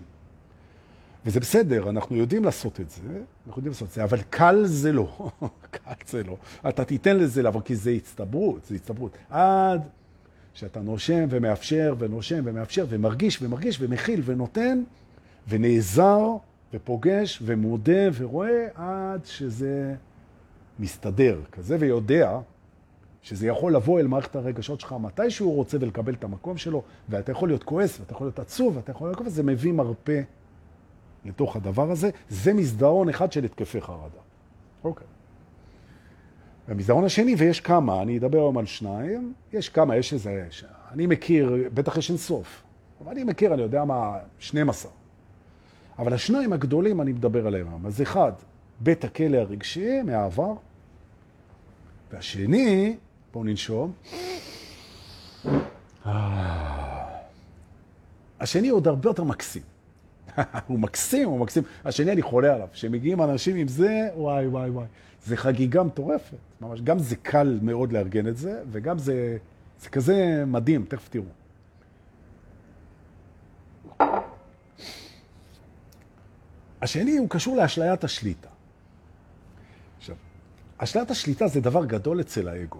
וזה בסדר, אנחנו יודעים לעשות את זה, אנחנו יודעים לעשות את זה, אבל קל זה לא, קל זה לא. אתה תיתן לזה לעבור, כי זה הצטברות, זה הצטברות. עד שאתה נושם ומאפשר ונושם ומאפשר ומרגיש ומרגיש ומכיל ונותן ונעזר ופוגש ומודה ורואה עד שזה מסתדר כזה ויודע שזה יכול לבוא אל מערכת הרגשות שלך מתי שהוא רוצה ולקבל את המקום שלו, ואתה יכול להיות כועס, ואתה יכול להיות עצוב, ואתה יכול להיות כועס, זה מביא מרפא לתוך הדבר הזה. זה מסדרון אחד של התקפי חרדה. אוקיי. המסדרון השני, ויש כמה, אני אדבר היום על שניים, יש כמה, יש איזה, אני מכיר, בטח יש אינסוף, אבל אני מכיר, אני יודע מה, 12. אבל השניים הגדולים אני מדבר עליהם. אז אחד, בית הכלא הרגשי מהעבר, והשני, בואו ננשום. השני עוד הרבה יותר מקסים. הוא מקסים, הוא מקסים. השני, אני חולה עליו. כשמגיעים אנשים עם זה, וואי, וואי, וואי. זה חגיגה מטורפת. ממש, גם זה קל מאוד לארגן את זה, וגם זה, זה כזה מדהים, תכף תראו. השני הוא קשור לאשליית השליטה. עכשיו, אשליית השליטה זה דבר גדול אצל האגו.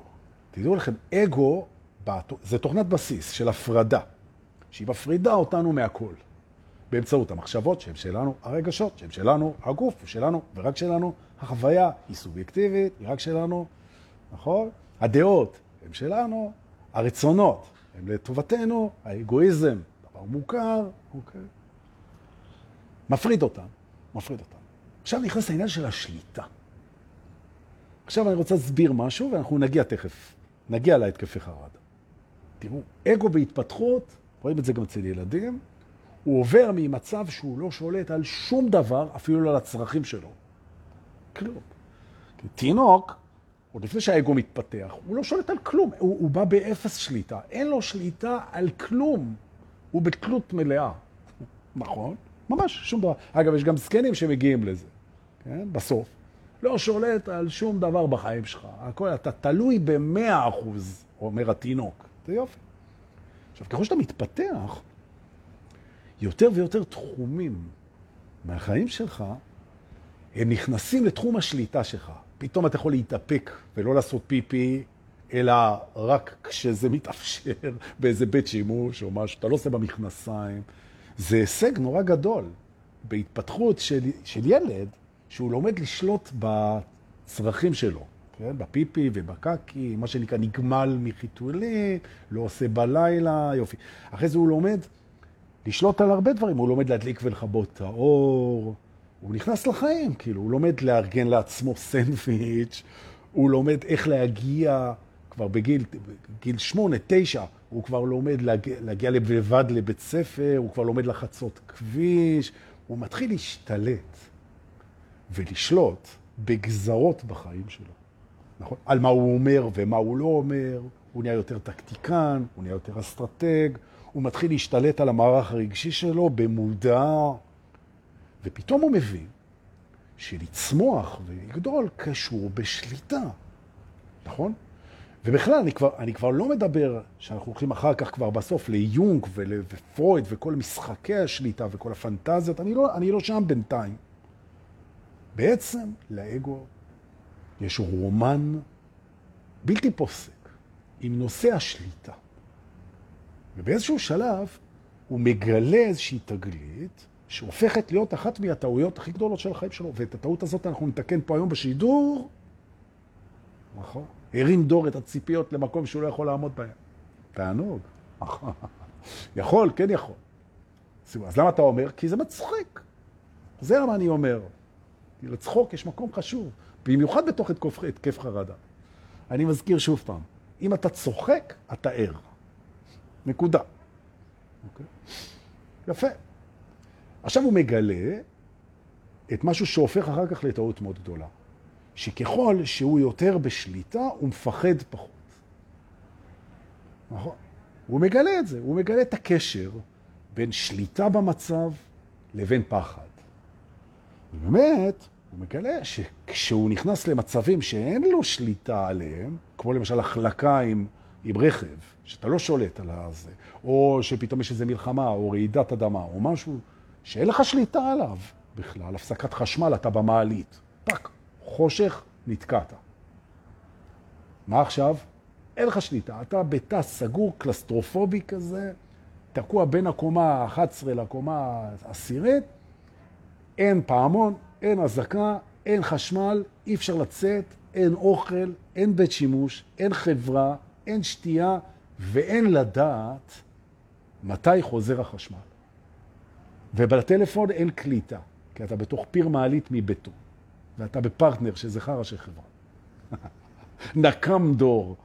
תדעו לכם, אגו זה תוכנת בסיס של הפרדה, שהיא מפרידה אותנו מהכל. באמצעות המחשבות שהן שלנו, הרגשות שהן שלנו, הגוף הוא שלנו ורק שלנו, החוויה היא סובייקטיבית, היא רק שלנו, נכון? הדעות הן שלנו, הרצונות הן לטובתנו, האגואיזם, דבר מוכר, אוקיי? מפריד אותם, מפריד אותם. עכשיו נכנס העניין של השליטה. עכשיו אני רוצה להסביר משהו, ואנחנו נגיע תכף, נגיע להתקפי חרדה. תראו, אגו בהתפתחות, רואים את זה גם אצל ילדים, הוא עובר ממצב שהוא לא שולט על שום דבר, אפילו לא על הצרכים שלו. כלום. כי תינוק, עוד לפני שהאגו מתפתח, הוא לא שולט על כלום, הוא, הוא בא באפס שליטה, אין לו שליטה על כלום, הוא בתלות מלאה. נכון? ממש, שום דבר. אגב, יש גם זקנים שמגיעים לזה, כן? בסוף. לא שולט על שום דבר בחיים שלך. הכל, אתה תלוי במאה אחוז, אומר התינוק. זה יופי. עכשיו, ככל שאתה מתפתח, יותר ויותר תחומים מהחיים שלך, הם נכנסים לתחום השליטה שלך. פתאום אתה יכול להתאפק ולא לעשות פיפי, אלא רק כשזה מתאפשר באיזה בית שימוש או משהו, אתה לא עושה במכנסיים. זה הישג נורא גדול בהתפתחות של, של ילד, שהוא לומד לשלוט בצרכים שלו, כן? בפיפי ובקקי, מה שנקרא נגמל מחיתולים, לא עושה בלילה, יופי. אחרי זה הוא לומד לשלוט על הרבה דברים, הוא לומד להדליק ולכבות את האור, הוא נכנס לחיים, כאילו, הוא לומד לארגן לעצמו סנדוויץ', הוא לומד איך להגיע, כבר בגיל גיל שמונה, תשע, הוא כבר לומד להגיע, להגיע לבד לבית ספר, הוא כבר לומד לחצות כביש, הוא מתחיל להשתלט ולשלוט בגזרות בחיים שלו. נכון? על מה הוא אומר ומה הוא לא אומר, הוא נהיה יותר טקטיקן, הוא נהיה יותר אסטרטג, הוא מתחיל להשתלט על המערך הרגשי שלו במודע, ופתאום הוא מבין שלצמוח ולגדול קשור בשליטה, נכון? ובכלל, אני כבר, אני כבר לא מדבר שאנחנו הולכים אחר כך כבר בסוף ליונג ופרויד וכל משחקי השליטה וכל הפנטזיות, אני לא, אני לא שם בינתיים. בעצם לאגו יש רומן בלתי פוסק עם נושא השליטה. ובאיזשהו שלב הוא מגלה איזושהי תגלית שהופכת להיות אחת מהטעויות הכי גדולות של החיים שלו, ואת הטעות הזאת אנחנו נתקן פה היום בשידור. נכון. הרים דור את הציפיות למקום שהוא לא יכול לעמוד בהם. תענוג. יכול, כן יכול. אז למה אתה אומר? כי זה מצחיק. זה למה אני אומר. כי לצחוק יש מקום חשוב, במיוחד בתוך התקף חרדה. אני מזכיר שוב פעם, אם אתה צוחק, אתה ער. נקודה. Okay. אוקיי? יפה. עכשיו הוא מגלה את משהו שהופך אחר כך לטעות מאוד גדולה. שככל שהוא יותר בשליטה, הוא מפחד פחות. נכון? הוא מגלה את זה, הוא מגלה את הקשר בין שליטה במצב לבין פחד. ובאמת, הוא מגלה שכשהוא נכנס למצבים שאין לו שליטה עליהם, כמו למשל החלקה עם, עם רכב, שאתה לא שולט על הזה, או שפתאום יש איזו מלחמה, או רעידת אדמה, או משהו שאין לך שליטה עליו בכלל, הפסקת חשמל, אתה במעלית. טק, חושך, נתקעת. מה עכשיו? אין לך שליטה. אתה בתא סגור, קלסטרופובי כזה, תקוע בין הקומה ה-11 לקומה העשירית, אין פעמון, אין הזקה, אין חשמל, אי אפשר לצאת, אין אוכל, אין בית שימוש, אין חברה, אין שתייה, ואין לדעת מתי חוזר החשמל. ובטלפון אין קליטה, כי אתה בתוך פיר מעלית מביתו, ואתה בפרטנר שזה חרא של חברה. נקם דור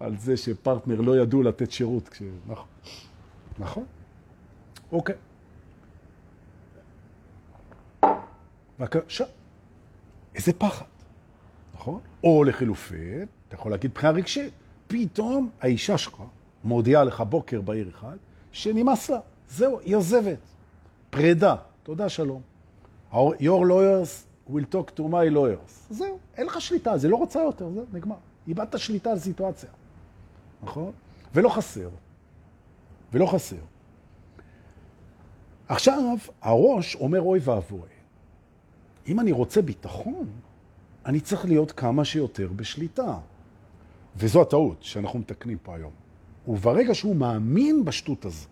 על זה שפרטנר לא ידעו לתת שירות. כש... נכון. נכון. אוקיי. בבקשה. איזה פחד, נכון? או לחילופין, אתה יכול להגיד בחינה רגשית, פתאום האישה שלך מודיעה לך בוקר בעיר אחד, שנמאס לה, זהו, היא עוזבת. פרידה, תודה, שלום. Your lawyers will talk to my lawyers. זהו, אין לך שליטה, זה לא רוצה יותר, זה נגמר. איבדת שליטה על סיטואציה, נכון? ולא חסר. ולא חסר. עכשיו, הראש אומר אוי ואבוי. אם אני רוצה ביטחון, אני צריך להיות כמה שיותר בשליטה. וזו הטעות שאנחנו מתקנים פה היום. וברגע שהוא מאמין בשטות הזאת,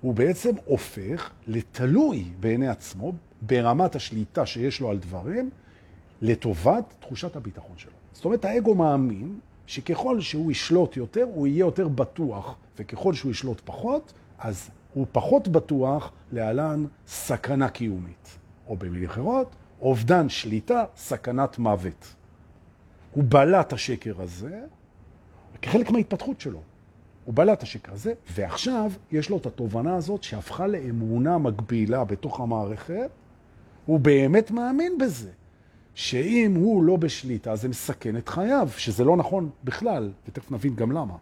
הוא בעצם הופך לתלוי בעיני עצמו ברמת השליטה שיש לו על דברים, לטובת תחושת הביטחון שלו. זאת אומרת, האגו מאמין שככל שהוא ישלוט יותר, הוא יהיה יותר בטוח, וככל שהוא ישלוט פחות, אז הוא פחות בטוח להלן סכנה קיומית. או במילים אחרות, אובדן שליטה, סכנת מוות. הוא בלע את השקר הזה כחלק מההתפתחות שלו. הוא בלע את השקר הזה, ועכשיו יש לו את התובנה הזאת שהפכה לאמונה מקבילה בתוך המערכת. הוא באמת מאמין בזה, שאם הוא לא בשליטה, זה מסכן את חייו, שזה לא נכון בכלל, ותכף נבין גם למה.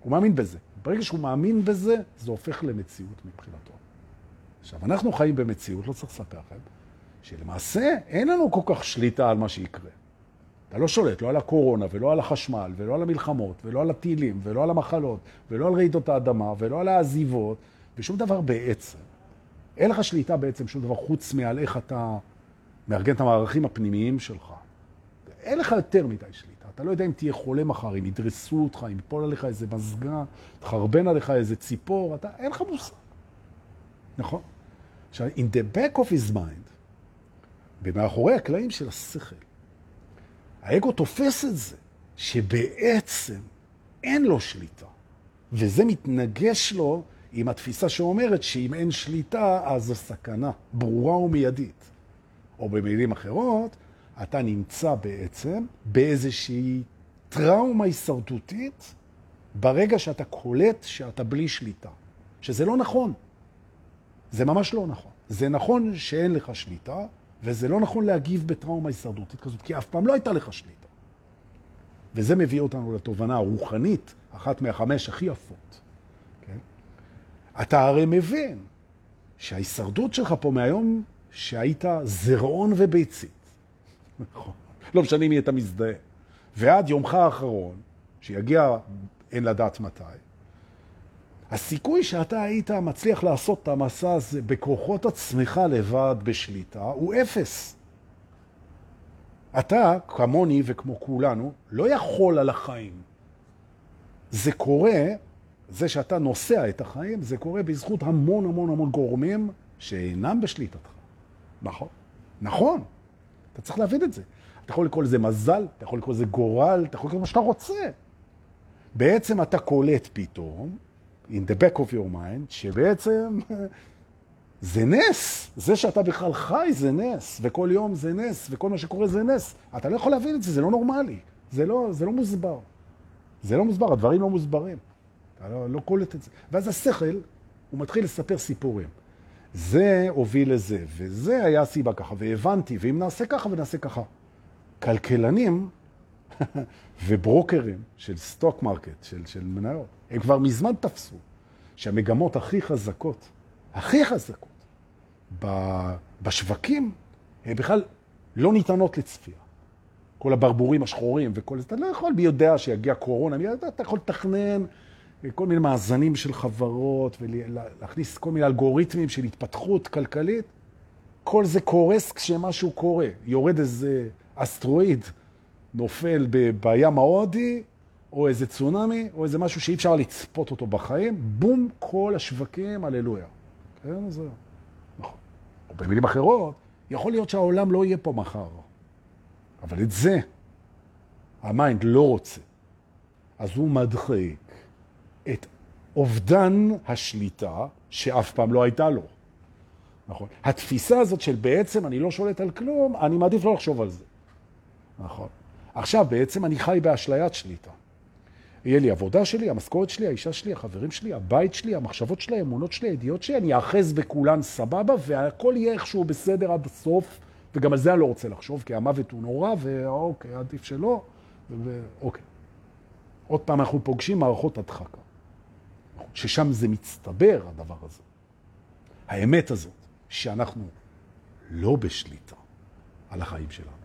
הוא מאמין בזה. ברגע שהוא מאמין בזה, זה הופך למציאות מבחינתו. עכשיו, אנחנו חיים במציאות, לא צריך לספר לכם, שלמעשה אין לנו כל כך שליטה על מה שיקרה. אתה לא שולט, לא על הקורונה, ולא על החשמל, ולא על המלחמות, ולא על הטילים, ולא על המחלות, ולא על רעידות האדמה, ולא על העזיבות, ושום דבר בעצם. אין לך שליטה בעצם שום דבר חוץ מעל איך אתה מארגן את המערכים הפנימיים שלך. אין לך יותר מדי שליטה. אתה לא יודע אם תהיה חולה מחר, אם ידרסו אותך, אם יפול עליך איזה מזגן, תחרבן עליך איזה ציפור, אתה, אין לך מושג. נכון? עכשיו, in the back of his mind, במאחורי הקלעים של השכל, האגו תופס את זה, שבעצם אין לו שליטה, וזה מתנגש לו עם התפיסה שאומרת שאם אין שליטה, אז זו סכנה ברורה ומיידית. או במילים אחרות, אתה נמצא בעצם באיזושהי טראומה הישרדותית ברגע שאתה קולט שאתה בלי שליטה. שזה לא נכון. זה ממש לא נכון. זה נכון שאין לך שליטה, וזה לא נכון להגיב בטראומה הישרדותית כזאת, כי אף פעם לא הייתה לך שליטה. וזה מביא אותנו לתובנה הרוחנית, אחת מהחמש הכי יפות. כן? אתה הרי מבין שההישרדות שלך פה מהיום שהיית זרעון וביצית, נכון. לא משנה מי אתה מזדהה, ועד יומך האחרון, שיגיע אין לדעת מתי, הסיכוי שאתה היית מצליח לעשות את המסע הזה בכוחות עצמך לבד בשליטה הוא אפס. אתה, כמוני וכמו כולנו, לא יכול על החיים. זה קורה, זה שאתה נוסע את החיים, זה קורה בזכות המון המון המון גורמים שאינם בשליטתך. נכון? נכון. אתה צריך להבין את זה. אתה יכול לקרוא לזה מזל, אתה יכול לקרוא לזה גורל, אתה יכול לקרוא לזה מה שאתה רוצה. בעצם אתה קולט פתאום in the back of your mind, שבעצם זה נס. זה שאתה בכלל חי זה נס, וכל יום זה נס, וכל מה שקורה זה נס. אתה לא יכול להבין את זה, זה לא נורמלי. זה לא, זה לא מוסבר. זה לא מוסבר, הדברים לא מוסברים. אתה לא, לא קולט את זה. ואז השכל, הוא מתחיל לספר סיפורים. זה הוביל לזה, וזה היה הסיבה ככה, והבנתי, ואם נעשה ככה ונעשה ככה. כלכלנים וברוקרים של stock market, של, של מניות, הם כבר מזמן תפסו שהמגמות הכי חזקות, הכי חזקות, בשווקים, הן בכלל לא ניתנות לצפייה. כל הברבורים השחורים וכל זה, אתה לא יכול, מי יודע שיגיע קורונה, מי יודע, אתה יכול לתכנן כל מיני מאזנים של חברות ולהכניס כל מיני אלגוריתמים של התפתחות כלכלית. כל זה קורס כשמשהו קורה. יורד איזה אסטרואיד, נופל בים ההודי, או איזה צונאמי, או איזה משהו שאי אפשר לצפות אותו בחיים, בום, כל השווקים, הללויה. כן, זה נכון. או במילים אחרות, יכול להיות שהעולם לא יהיה פה מחר. אבל את זה ה mind לא רוצה, אז הוא מדחיק את אובדן השליטה שאף פעם לא הייתה לו. נכון. התפיסה הזאת של בעצם אני לא שולט על כלום, אני מעדיף לא לחשוב על זה. נכון. עכשיו בעצם אני חי באשליית שליטה. יהיה לי עבודה שלי, המשכורת שלי, האישה שלי, החברים שלי, הבית שלי, המחשבות שלי, האמונות שלי, הידיעות שלי, אני אאחז בכולן סבבה, והכל יהיה איכשהו בסדר עד הסוף, וגם על זה אני לא רוצה לחשוב, כי המוות הוא נורא, ואוקיי, עדיף שלא, ואוקיי. עוד פעם אנחנו פוגשים מערכות הדחקה, ששם זה מצטבר, הדבר הזה. האמת הזאת, שאנחנו לא בשליטה על החיים שלנו.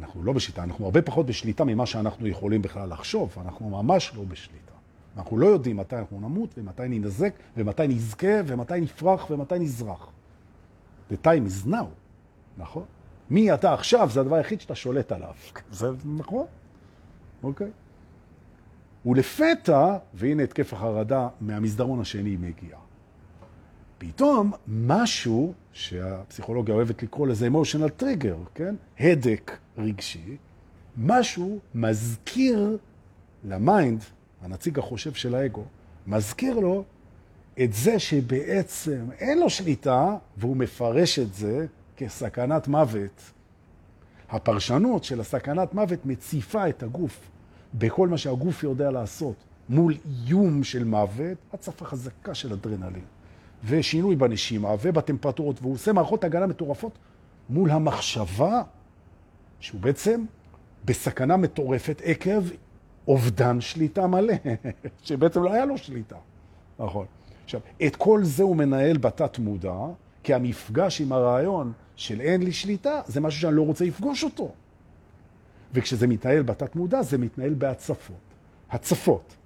אנחנו לא בשליטה, אנחנו הרבה פחות בשליטה ממה שאנחנו יכולים בכלל לחשוב, אנחנו ממש לא בשליטה. אנחנו לא יודעים מתי אנחנו נמות ומתי ננזק ומתי נזכה ומתי נפרח ומתי נזרח. The time is now, נכון? מי אתה עכשיו זה הדבר היחיד שאתה שולט עליו. זה נכון? אוקיי. ולפתע, והנה התקף החרדה מהמסדרון השני מגיע. פתאום משהו שהפסיכולוגיה אוהבת לקרוא לזה emotional trigger, כן? הדק רגשי, משהו מזכיר ל mind, הנציג החושב של האגו, מזכיר לו את זה שבעצם אין לו שליטה, והוא מפרש את זה כסכנת מוות. הפרשנות של הסכנת מוות מציפה את הגוף בכל מה שהגוף יודע לעשות מול איום של מוות, הצפה חזקה של אדרנלין. ושינוי בנשימה ובטמפרטורות, והוא עושה מערכות הגנה מטורפות מול המחשבה שהוא בעצם בסכנה מטורפת עקב אובדן שליטה מלא, שבעצם לא היה לו שליטה. נכון. עכשיו, את כל זה הוא מנהל בתת מודע, כי המפגש עם הרעיון של אין לי שליטה, זה משהו שאני לא רוצה לפגוש אותו. וכשזה מתנהל בתת מודע, זה מתנהל בהצפות. הצפות,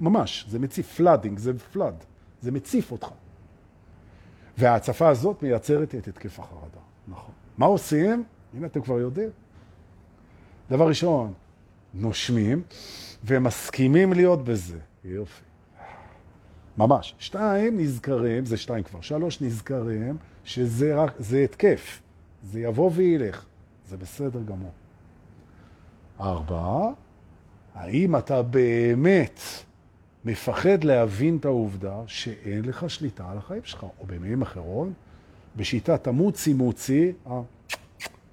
ממש, זה מציף flooding, זה flood, זה מציף אותך. וההצפה הזאת מייצרת את התקף החרדה. נכון. מה עושים? הנה אתם כבר יודעים. דבר ראשון, נושמים ומסכימים להיות בזה. יופי. ממש. שתיים, נזכרים, זה שתיים כבר. שלוש, נזכרים שזה רק, זה התקף. זה יבוא וילך. זה בסדר גמור. ארבע, האם אתה באמת מפחד להבין את העובדה שאין לך שליטה על החיים שלך, או במילים אחרות, בשיטת המוצי מוצי,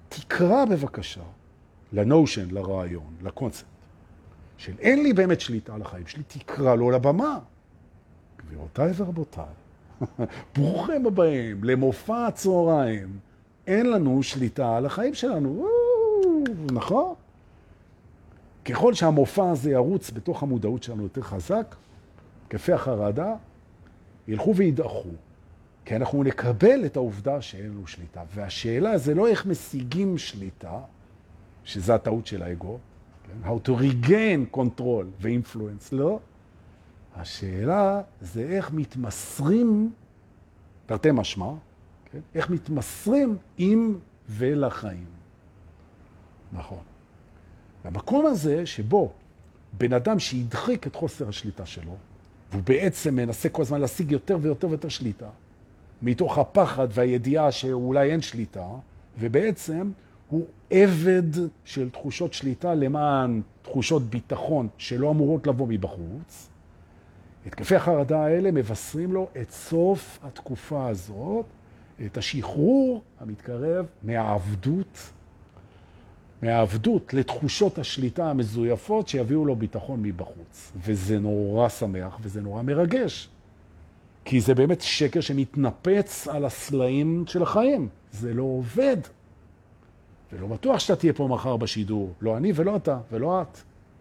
תקרא בבקשה לנושן, לרעיון, לקונספט, של אין לי באמת שליטה על החיים שלי, תקרא לו לבמה. גבירותיי ורבותיי, ברוכים הבאים למופע הצהריים. אין לנו שליטה על החיים שלנו, נכון? ככל שהמופע הזה ירוץ בתוך המודעות שלנו יותר חזק, כפי החרדה ילכו וידעכו, כי אנחנו נקבל את העובדה שאין לנו שליטה. והשאלה זה לא איך משיגים שליטה, שזה הטעות של האגו, כן? how to regain control ו-influence, לא. השאלה זה איך מתמסרים, תרתי משמע, כן? איך מתמסרים עם ולחיים. נכון. במקום הזה שבו בן אדם שידחיק את חוסר השליטה שלו, והוא בעצם מנסה כל הזמן להשיג יותר ויותר ויותר שליטה, מתוך הפחד והידיעה שאולי אין שליטה, ובעצם הוא עבד של תחושות שליטה למען תחושות ביטחון שלא אמורות לבוא מבחוץ. התקפי החרדה האלה מבשרים לו את סוף התקופה הזאת, את השחרור המתקרב מהעבדות מהעבדות לתחושות השליטה המזויפות שיביאו לו ביטחון מבחוץ. וזה נורא שמח וזה נורא מרגש. כי זה באמת שקר שמתנפץ על הסלעים של החיים. זה לא עובד. ולא בטוח שאתה תהיה פה מחר בשידור. לא אני ולא אתה ולא את.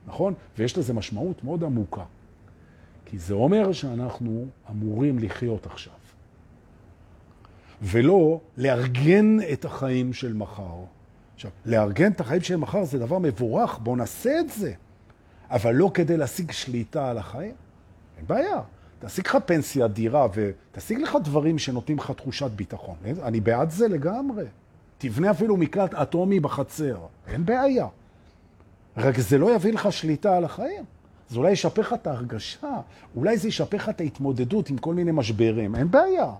נכון? ויש לזה משמעות מאוד עמוקה. כי זה אומר שאנחנו אמורים לחיות עכשיו. ולא לארגן את החיים של מחר. עכשיו, לארגן את החיים של מחר זה דבר מבורך, בוא נעשה את זה. אבל לא כדי להשיג שליטה על החיים. אין בעיה. תשיג לך פנסיה, דירה, ותשיג לך דברים שנותנים לך תחושת ביטחון. אני בעד זה לגמרי. תבנה אפילו מקלט אטומי בחצר. אין בעיה. רק זה לא יביא לך שליטה על החיים. זה אולי ישפר לך את ההרגשה, אולי זה ישפר לך את ההתמודדות עם כל מיני משברים. אין בעיה.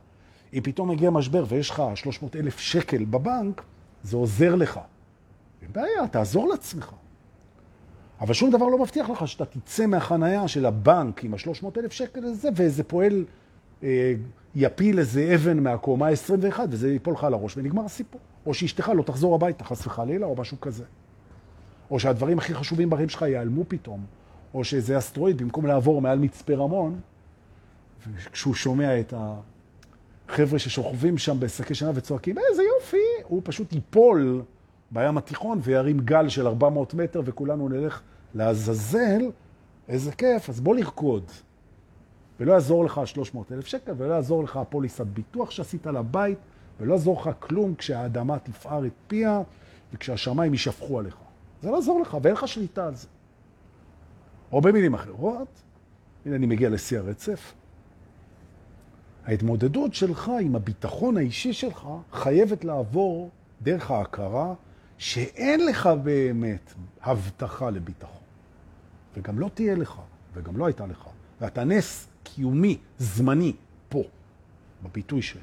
אם פתאום מגיע משבר ויש לך 300 אלף שקל בבנק, זה עוזר לך. אין בעיה, תעזור לעצמך. אבל שום דבר לא מבטיח לך שאתה תצא מהחנייה של הבנק עם ה-300 אלף שקל לזה, ואיזה פועל אה, יפיל איזה אבן מהקומה 21, וזה ייפול לך על הראש, ונגמר הסיפור. או שאשתך לא תחזור הביתה, חס וחלילה, או משהו כזה. או שהדברים הכי חשובים בחיים שלך ייעלמו פתאום. או שאיזה אסטרואיד, במקום לעבור מעל מצפה רמון, כשהוא שומע את החבר'ה ששוכבים שם בשקי שנה וצועקים, איזה יופי, הוא פשוט ייפול בים התיכון וירים גל של 400 מטר וכולנו נלך לעזאזל, איזה כיף, אז בוא לרקוד. ולא יעזור לך 300 אלף שקל, ולא יעזור לך הפוליסת ביטוח שעשית לבית, ולא יעזור לך כלום כשהאדמה תפער את פיה וכשהשמיים יישפכו עליך. זה לא יעזור לך, ואין לך שליטה על זה. או במילים אחרות, הנה אני מגיע לשיא הרצף, ההתמודדות שלך עם הביטחון האישי שלך חייבת לעבור דרך ההכרה שאין לך באמת הבטחה לביטחון. וגם לא תהיה לך, וגם לא הייתה לך. ואתה נס קיומי, זמני, פה, בביטוי שלו.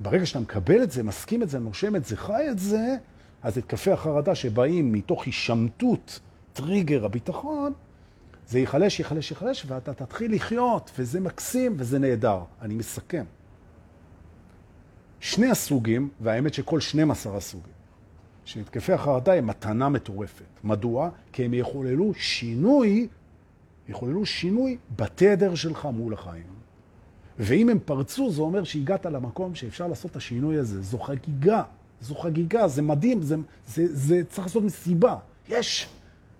ברגע שאתה מקבל את זה, מסכים את זה, נושם את זה, חי את זה, אז את קפי החרדה שבאים מתוך הישמטות טריגר הביטחון, זה ייחלש, ייחלש, ייחלש, ואתה תתחיל לחיות, וזה מקסים וזה נהדר. אני מסכם. שני הסוגים, והאמת שכל 12 הסוגים, שהתקפי החרדה הם מתנה מטורפת. מדוע? כי הם יחוללו שינוי, יחוללו שינוי בתדר שלך מול החיים. ואם הם פרצו, זה אומר שהגעת למקום שאפשר לעשות את השינוי הזה. זו חגיגה, זו חגיגה, זה מדהים, זה, זה, זה צריך לעשות מסיבה. יש,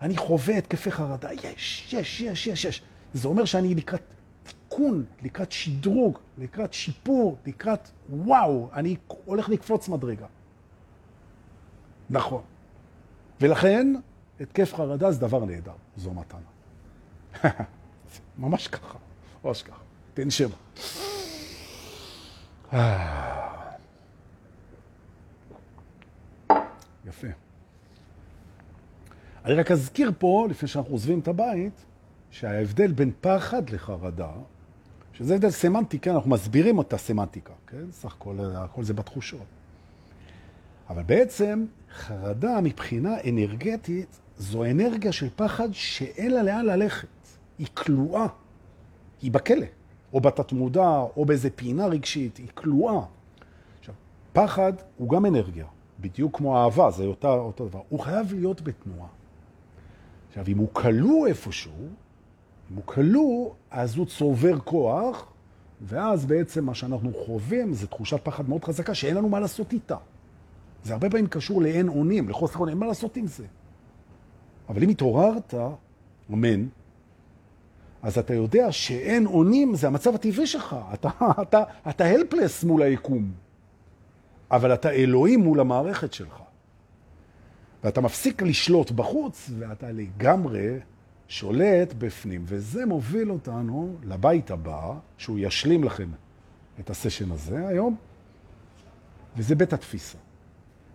אני חווה התקפי חרדה, יש, יש, יש, יש, יש. זה אומר שאני לקראת תיקון, לקראת שדרוג, לקראת שיפור, לקראת וואו, אני הולך לקפוץ מדרגה. נכון. ולכן, התקף חרדה זה דבר נהדר, זו מתנה. ממש ככה, ממש ככה. תנשם. יפה. אני רק אזכיר פה, לפני שאנחנו עוזבים את הבית, שההבדל בין פחד לחרדה, שזה הבדל סמנטי, כן, אנחנו מסבירים אותה סמנטיקה, כן? סך הכל, הכל זה בתחושות. אבל בעצם חרדה מבחינה אנרגטית זו אנרגיה של פחד שאין לה לאן ללכת. היא כלואה, היא בכלא, או בתת מודע, או באיזה פינה רגשית, היא כלואה. עכשיו, פחד הוא גם אנרגיה, בדיוק כמו אהבה, זה אותה, אותו דבר. הוא חייב להיות בתנועה. עכשיו, אם הוא כלוא איפשהו, אם הוא כלוא, אז הוא צובר כוח, ואז בעצם מה שאנחנו חווים זה תחושת פחד מאוד חזקה שאין לנו מה לעשות איתה. זה הרבה פעמים קשור לאין אונים, לחוסר אונים, אין מה לעשות עם זה. אבל אם התעוררת, אמן, אז אתה יודע שאין אונים זה המצב הטבעי שלך. אתה, אתה, אתה הלפלס מול היקום, אבל אתה אלוהים מול המערכת שלך. ואתה מפסיק לשלוט בחוץ, ואתה לגמרי שולט בפנים. וזה מוביל אותנו לבית הבא, שהוא ישלים לכם את הסשן הזה היום, וזה בית התפיסה.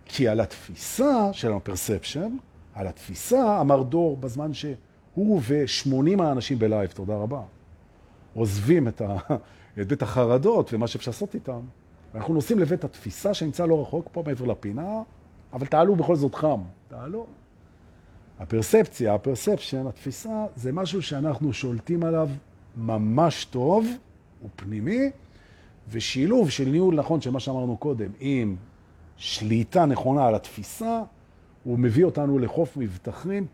כי על התפיסה של ה perception, על התפיסה, אמר דור בזמן שהוא ו-80 האנשים בלייב, תודה רבה, עוזבים את, ה... את בית החרדות ומה שאפשר לעשות איתם. אנחנו נוסעים לבית התפיסה שנמצא לא רחוק פה מעבר לפינה, אבל תעלו בכל זאת חם. תעלו. הפרספציה, ה perception, התפיסה, זה משהו שאנחנו שולטים עליו ממש טוב, הוא פנימי, ושילוב של ניהול נכון של מה שאמרנו קודם, עם שליטה נכונה על התפיסה, הוא מביא אותנו לחוף מבטחים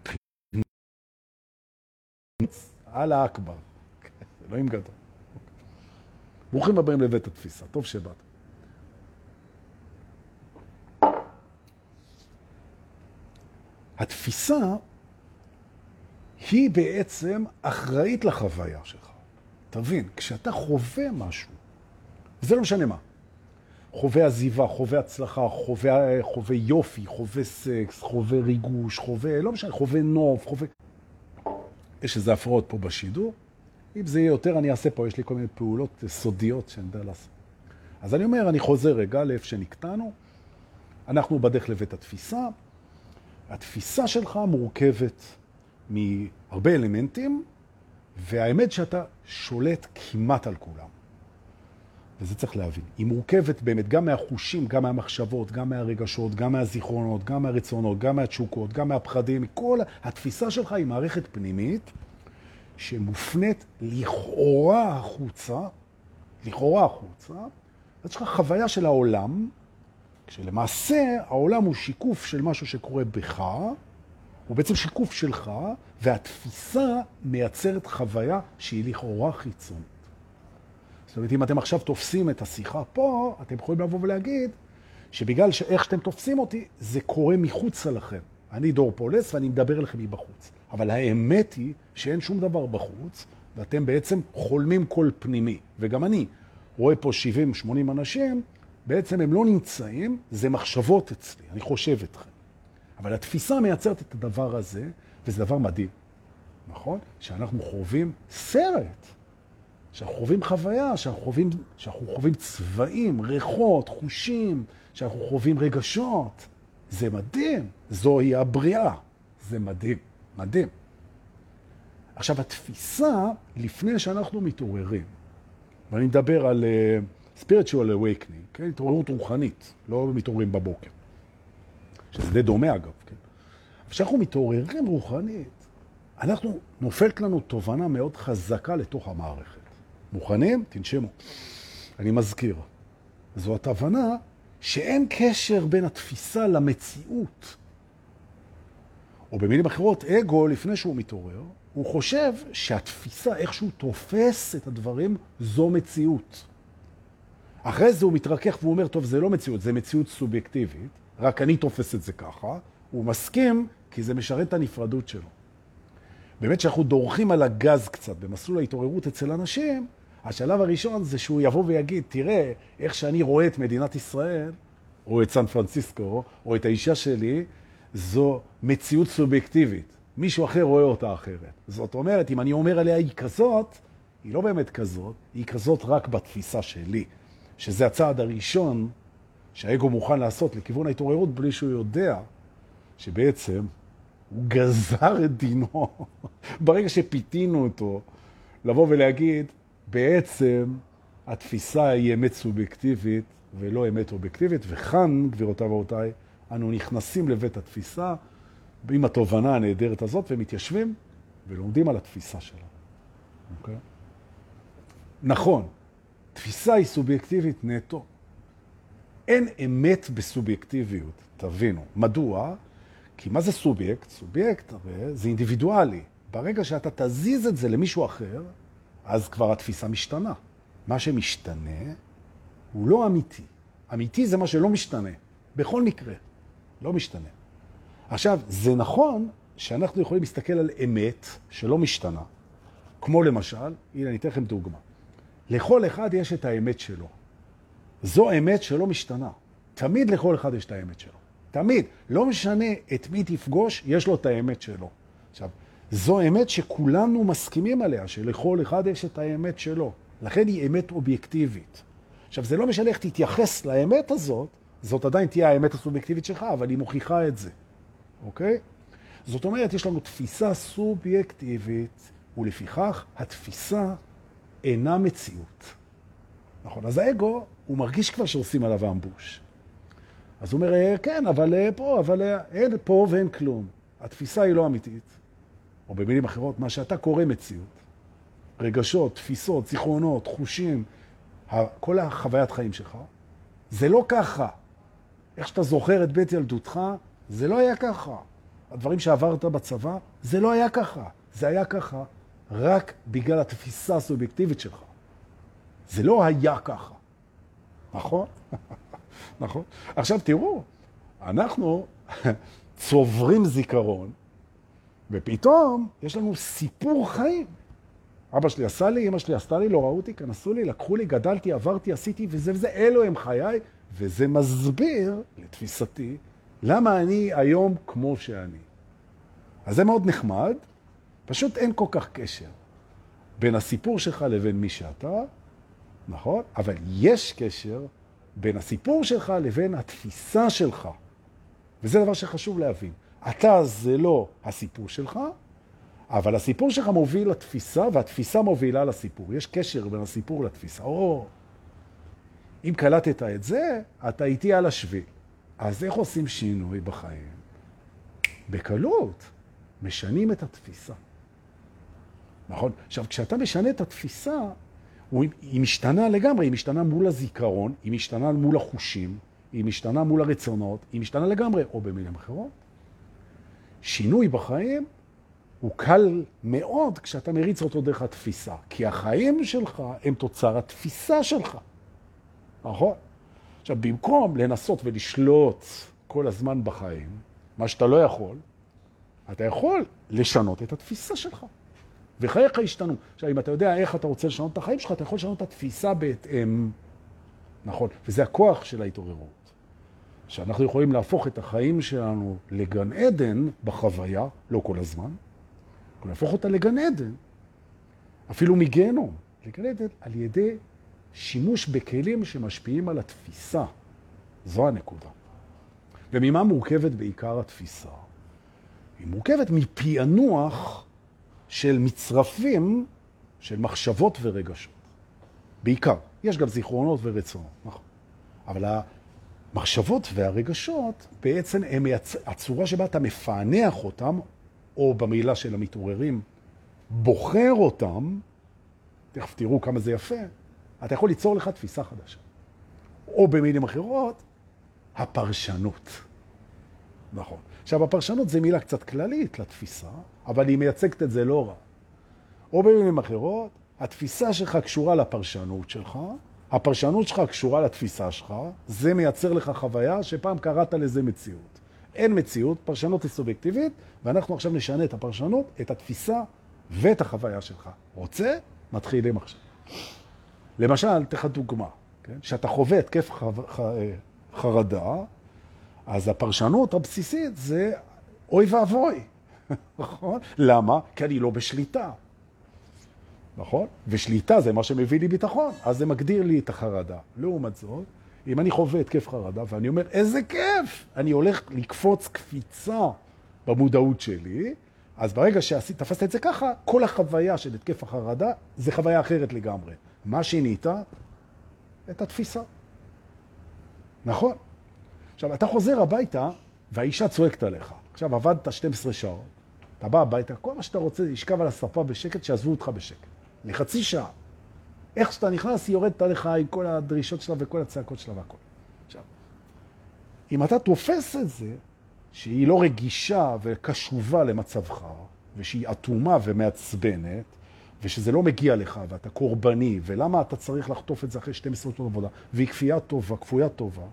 על האקבר. אלוהים גדול. ברוכים הבאים לבית התפיסה, טוב שבאת. התפיסה היא בעצם אחראית לחוויה שלך. תבין, כשאתה חווה משהו, זה לא משנה מה, חווה עזיבה, חווה הצלחה, חווה, חווה יופי, חווה סקס, חווה ריגוש, חווה, לא משנה, חווה נוף, חווה... יש איזה הפרעות פה בשידור. אם זה יהיה יותר, אני אעשה פה, יש לי כל מיני פעולות סודיות שאני יודע לעשות. אז אני אומר, אני חוזר רגע לאיפה שנקטענו. אנחנו בדרך לבית התפיסה. התפיסה שלך מורכבת מהרבה אלמנטים, והאמת שאתה שולט כמעט על כולם. וזה צריך להבין, היא מורכבת באמת גם מהחושים, גם מהמחשבות, גם מהרגשות, גם מהזיכרונות, גם מהרצונות, גם מהתשוקות, גם מהפחדים, מכל התפיסה שלך היא מערכת פנימית שמופנית לכאורה החוצה, לכאורה החוצה, יש לך חוויה של העולם, כשלמעשה העולם הוא שיקוף של משהו שקורה בך, הוא בעצם שיקוף שלך, והתפיסה מייצרת חוויה שהיא לכאורה חיצונית. זאת אומרת, אם אתם עכשיו תופסים את השיחה פה, אתם יכולים לבוא ולהגיד שבגלל שאיך שאתם תופסים אותי, זה קורה מחוץ לכם. אני דור פולס ואני מדבר אליכם מבחוץ. אבל האמת היא שאין שום דבר בחוץ, ואתם בעצם חולמים כל פנימי. וגם אני רואה פה 70-80 אנשים, בעצם הם לא נמצאים, זה מחשבות אצלי, אני חושב אתכם. אבל התפיסה מייצרת את הדבר הזה, וזה דבר מדהים, נכון? שאנחנו חווים סרט, שאנחנו חווים חוויה, שאנחנו חווים, שאנחנו חווים צבעים, ריחות, חושים, שאנחנו חווים רגשות. זה מדהים, זוהי הבריאה. זה מדהים, מדהים. עכשיו, התפיסה, לפני שאנחנו מתעוררים, ואני מדבר על uh, spiritual awakening, כן? התעוררות רוחנית, לא מתעוררים בבוקר. שזה די דומה אגב, כן? כשאנחנו מתעוררים רוחנית, אנחנו, נופלת לנו תובנה מאוד חזקה לתוך המערכת. מוכנים? תנשמו. אני מזכיר. זו התובנה שאין קשר בין התפיסה למציאות. או במילים אחרות, אגו, לפני שהוא מתעורר, הוא חושב שהתפיסה, איך שהוא תופס את הדברים, זו מציאות. אחרי זה הוא מתרכך והוא אומר, טוב, זה לא מציאות, זה מציאות סובייקטיבית, רק אני תופס את זה ככה. הוא מסכים כי זה משרת את הנפרדות שלו. באמת שאנחנו דורכים על הגז קצת במסלול ההתעוררות אצל אנשים, השלב הראשון זה שהוא יבוא ויגיד, תראה איך שאני רואה את מדינת ישראל, או את סן פרנסיסקו, או את האישה שלי, זו מציאות סובייקטיבית. מישהו אחר רואה אותה אחרת. זאת אומרת, אם אני אומר עליה היא כזאת, היא לא באמת כזאת, היא כזאת רק בתפיסה שלי, שזה הצעד הראשון שהאגו מוכן לעשות לכיוון ההתעוררות בלי שהוא יודע שבעצם הוא גזר את דינו ברגע שפיתינו אותו לבוא ולהגיד, בעצם התפיסה היא אמת סובייקטיבית ולא אמת אובייקטיבית, וכאן, גבירותיו ורבותיי, אנו נכנסים לבית התפיסה עם התובנה הנהדרת הזאת ומתיישבים ולומדים על התפיסה שלה. Okay? אוקיי? נכון, תפיסה היא סובייקטיבית נטו. אין אמת בסובייקטיביות, תבינו. מדוע? כי מה זה סובייקט? סובייקט הרי זה אינדיבידואלי. ברגע שאתה תזיז את זה למישהו אחר, אז כבר התפיסה משתנה. מה שמשתנה הוא לא אמיתי. אמיתי זה מה שלא משתנה, בכל מקרה. לא משתנה. עכשיו, זה נכון שאנחנו יכולים להסתכל על אמת שלא משתנה, כמו למשל, הנה אני אתן לכם דוגמה. לכל אחד יש את האמת שלו. זו אמת שלא משתנה. תמיד לכל אחד יש את האמת שלו. תמיד. לא משנה את מי תפגוש, יש לו את האמת שלו. עכשיו, זו אמת שכולנו מסכימים עליה, שלכל אחד יש את האמת שלו. לכן היא אמת אובייקטיבית. עכשיו, זה לא משנה איך תתייחס לאמת הזאת, זאת עדיין תהיה האמת הסובייקטיבית שלך, אבל היא מוכיחה את זה, אוקיי? זאת אומרת, יש לנו תפיסה סובייקטיבית, ולפיכך התפיסה אינה מציאות. נכון, אז האגו, הוא מרגיש כבר שעושים עליו אמבוש. אז הוא אומר, אה, כן, אבל אה, פה, אבל אה, אין פה ואין כלום. התפיסה היא לא אמיתית. או במילים אחרות, מה שאתה קורא מציאות. רגשות, תפיסות, זיכרונות, חושים, כל החוויית חיים שלך, זה לא ככה. איך שאתה זוכר את בית ילדותך, זה לא היה ככה. הדברים שעברת בצבא, זה לא היה ככה. זה היה ככה רק בגלל התפיסה הסובייקטיבית שלך. זה לא היה ככה. נכון? נכון? עכשיו תראו, אנחנו צוברים זיכרון, ופתאום יש לנו סיפור חיים. אבא שלי עשה לי, אמא שלי עשתה לי, לא ראו אותי, כנסו לי, לקחו לי, גדלתי, עברתי, עשיתי, וזה וזה, אלו הם חיי, וזה מסביר, לתפיסתי, למה אני היום כמו שאני. אז זה מאוד נחמד, פשוט אין כל כך קשר בין הסיפור שלך לבין מי שאתה, נכון? אבל יש קשר בין הסיפור שלך לבין התפיסה שלך. וזה דבר שחשוב להבין. אתה זה לא הסיפור שלך, אבל הסיפור שלך מוביל לתפיסה, והתפיסה מובילה לסיפור. יש קשר בין הסיפור לתפיסה. או, אם קלטת את זה, אתה איתי על השביל. אז איך עושים שינוי בחיים? בקלות. משנים את התפיסה. נכון? עכשיו, כשאתה משנה את התפיסה, היא משתנה לגמרי, היא משתנה מול הזיכרון, היא משתנה מול החושים, היא משתנה מול הרצונות, היא משתנה לגמרי, או במילים אחרות. שינוי בחיים הוא קל מאוד כשאתה מריץ אותו דרך התפיסה, כי החיים שלך הם תוצר התפיסה שלך, נכון? עכשיו, במקום לנסות ולשלוט כל הזמן בחיים, מה שאתה לא יכול, אתה יכול לשנות את התפיסה שלך. וחייך השתנו. עכשיו, אם אתה יודע איך אתה רוצה לשנות את החיים שלך, אתה יכול לשנות את התפיסה בהתאם. נכון. וזה הכוח של ההתעוררות. שאנחנו יכולים להפוך את החיים שלנו לגן עדן בחוויה, לא כל הזמן, להפוך אותה לגן עדן, אפילו מגנום, לגן עדן על ידי שימוש בכלים שמשפיעים על התפיסה. זו הנקודה. וממה מורכבת בעיקר התפיסה? היא מורכבת מפענוח של מצרפים של מחשבות ורגשות. בעיקר. יש גם זיכרונות ורצונות, נכון. אבל המחשבות והרגשות בעצם הם הצורה שבה אתה מפענח אותם, או במילה של המתעוררים, בוחר אותם, תכף תראו כמה זה יפה, אתה יכול ליצור לך תפיסה חדשה. או במילים אחרות, הפרשנות. נכון. עכשיו, הפרשנות זה מילה קצת כללית לתפיסה, אבל היא מייצגת את זה לא רע. או במילים אחרות, התפיסה שלך קשורה לפרשנות שלך, הפרשנות שלך קשורה לתפיסה שלך, זה מייצר לך חוויה שפעם קראת לזה מציאות. אין מציאות, פרשנות היא סובייקטיבית, ואנחנו עכשיו נשנה את הפרשנות, את התפיסה ואת החוויה שלך. רוצה? מתחילים עכשיו. למשל, אתן לך דוגמה, כן? שאתה חווה התקף חרדה, אז הפרשנות הבסיסית זה אוי ואבוי, נכון? למה? כי אני לא בשליטה. נכון? ושליטה זה מה שמביא לי ביטחון, אז זה מגדיר לי את החרדה. לעומת זאת, אם אני חווה התקף חרדה ואני אומר, איזה כיף, אני הולך לקפוץ קפיצה במודעות שלי, אז ברגע שתפסת את זה ככה, כל החוויה של התקף החרדה זה חוויה אחרת לגמרי. מה שינית? את התפיסה. נכון? עכשיו, אתה חוזר הביתה והאישה צועקת עליך. עכשיו, עבדת 12 שעות, אתה בא הביתה, כל מה שאתה רוצה, לשכב על הספה בשקט, שיעזבו אותך בשקט. לחצי שעה. איך שאתה נכנס, היא יורדת עליך עם כל הדרישות שלה וכל הצעקות שלה והכל. עכשיו, אם אתה תופס את זה, שהיא לא רגישה וקשובה למצבך, ושהיא אטומה ומעצבנת, ושזה לא מגיע לך, ואתה קורבני, ולמה אתה צריך לחטוף את זה אחרי 12 שעות עבודה, והיא כפייה טובה, כפויה טובה,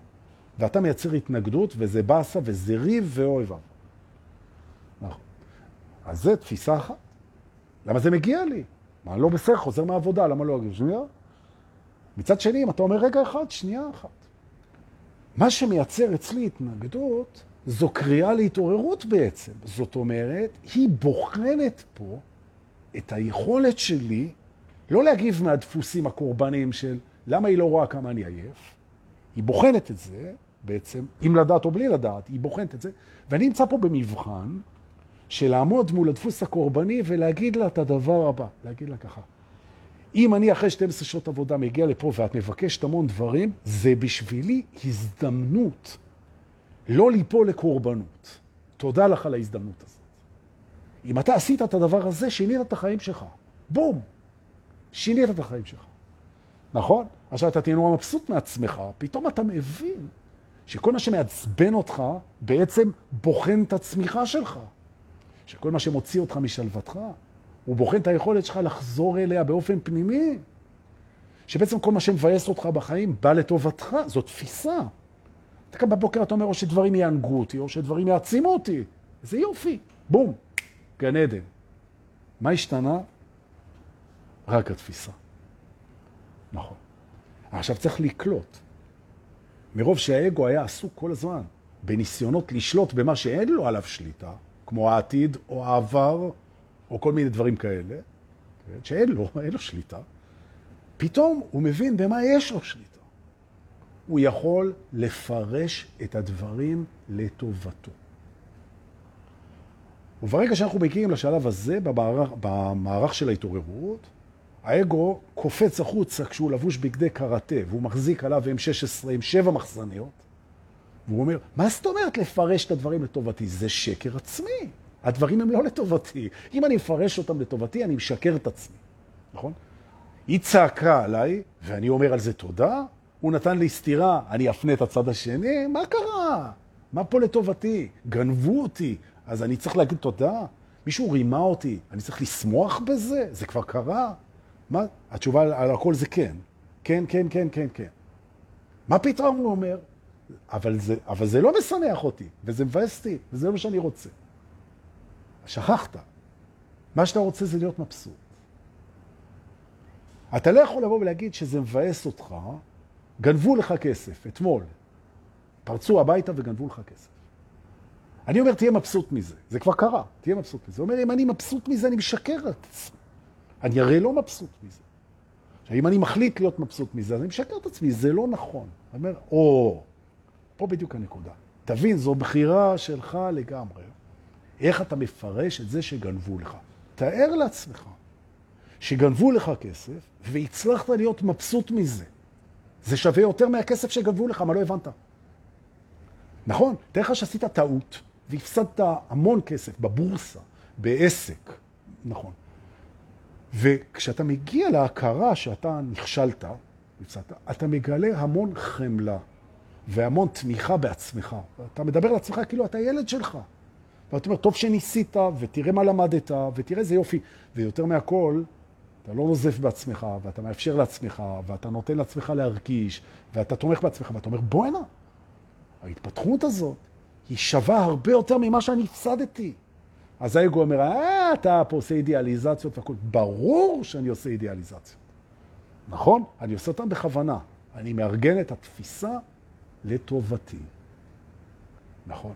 ואתה מייצר התנגדות, וזה באסה, וזה ריב ואוי ואבוי. אז זה תפיסה אחת. למה זה מגיע לי? מה, לא בסדר, חוזר מהעבודה, למה לא אגיד? שנייה. מצד שני, אם אתה אומר רגע אחד, שנייה אחת. מה שמייצר אצלי התנגדות, זו קריאה להתעוררות בעצם. זאת אומרת, היא בוחנת פה את היכולת שלי לא להגיב מהדפוסים הקורבניים של למה היא לא רואה כמה אני עייף, היא בוחנת את זה בעצם, אם לדעת או בלי לדעת, היא בוחנת את זה, ואני נמצא פה במבחן של לעמוד מול הדפוס הקורבני ולהגיד לה את הדבר הבא, להגיד לה ככה, אם אני אחרי 12 שעות עבודה מגיע לפה ואת מבקשת המון דברים, זה בשבילי הזדמנות לא ליפול לקורבנות. תודה לך על ההזדמנות הזאת. אם אתה עשית את הדבר הזה, שינית את החיים שלך. בום! שינית את החיים שלך. נכון? עכשיו אתה תהיה נורא מבסוט מעצמך, פתאום אתה מבין שכל מה שמעצבן אותך בעצם בוחן את הצמיחה שלך. שכל מה שמוציא אותך משלוותך, הוא בוחן את היכולת שלך לחזור אליה באופן פנימי. שבעצם כל מה שמבאס אותך בחיים בא לטובתך, זו תפיסה. אתה קם בבוקר, אתה אומר, או שדברים יענגו אותי, או שדברים יעצימו אותי. זה יופי, בום, גן עדן. מה השתנה? רק התפיסה. נכון. עכשיו צריך לקלוט. מרוב שהאגו היה עסוק כל הזמן בניסיונות לשלוט במה שאין לו עליו שליטה, כמו העתיד או העבר או כל מיני דברים כאלה, שאין לו, אין לו שליטה, פתאום הוא מבין במה יש לו שליטה. הוא יכול לפרש את הדברים לטובתו. וברגע שאנחנו מגיעים לשלב הזה במערך, במערך של ההתעוררות, האגו קופץ החוצה כשהוא לבוש בגדי קראטה, והוא מחזיק עליו M16 עם שבע מחסניות, והוא אומר, מה זאת אומרת לפרש את הדברים לטובתי? זה שקר עצמי. הדברים הם לא לטובתי. אם אני מפרש אותם לטובתי, אני משקר את עצמי, נכון? היא צעקה עליי, ואני אומר על זה תודה, הוא נתן לי סתירה, אני אפנה את הצד השני, מה קרה? מה פה לטובתי? גנבו אותי, אז אני צריך להגיד תודה? מישהו רימה אותי, אני צריך לשמוח בזה? זה כבר קרה? מה? התשובה על הכל זה כן. כן, כן, כן, כן, כן. מה פתאום הוא אומר? אבל זה, אבל זה לא משמח אותי, וזה מבאס אותי, וזה לא מה שאני רוצה. שכחת. מה שאתה רוצה זה להיות מבסוט. אתה לא יכול לבוא ולהגיד שזה מבאס אותך, גנבו לך כסף, אתמול. פרצו הביתה וגנבו לך כסף. אני אומר, תהיה מבסוט מזה. זה כבר קרה, תהיה מבסוט מזה. הוא אומר, אם אני מבסוט מזה, אני משקר את עצמי. אני הרי לא מבסוט מזה. אם אני מחליט להיות מבסוט מזה, אז אני משקר את עצמי, זה לא נכון. אני אומר, או, פה בדיוק הנקודה. תבין, זו בחירה שלך לגמרי. איך אתה מפרש את זה שגנבו לך? תאר לעצמך שגנבו לך כסף והצלחת להיות מבסוט מזה. זה שווה יותר מהכסף שגנבו לך, מה לא הבנת? נכון, תאר לך שעשית טעות והפסדת המון כסף בבורסה, בעסק, נכון. וכשאתה מגיע להכרה שאתה נכשלת, הפסדת, אתה מגלה המון חמלה והמון תמיכה בעצמך. אתה מדבר לעצמך כאילו אתה ילד שלך. ואתה אומר, טוב שניסית, ותראה מה למדת, ותראה איזה יופי. ויותר מהכל, אתה לא נוזף בעצמך, ואתה מאפשר לעצמך, ואתה נותן לעצמך להרגיש, ואתה תומך בעצמך, ואתה אומר, בוא הנה. ההתפתחות הזאת היא שווה הרבה יותר ממה שאני הפסדתי. אז האגו אומר, אה, אתה פה עושה אידיאליזציות והכל. ברור שאני עושה אידיאליזציות. נכון? אני עושה אותן בכוונה. אני מארגן את התפיסה לטובתי. נכון.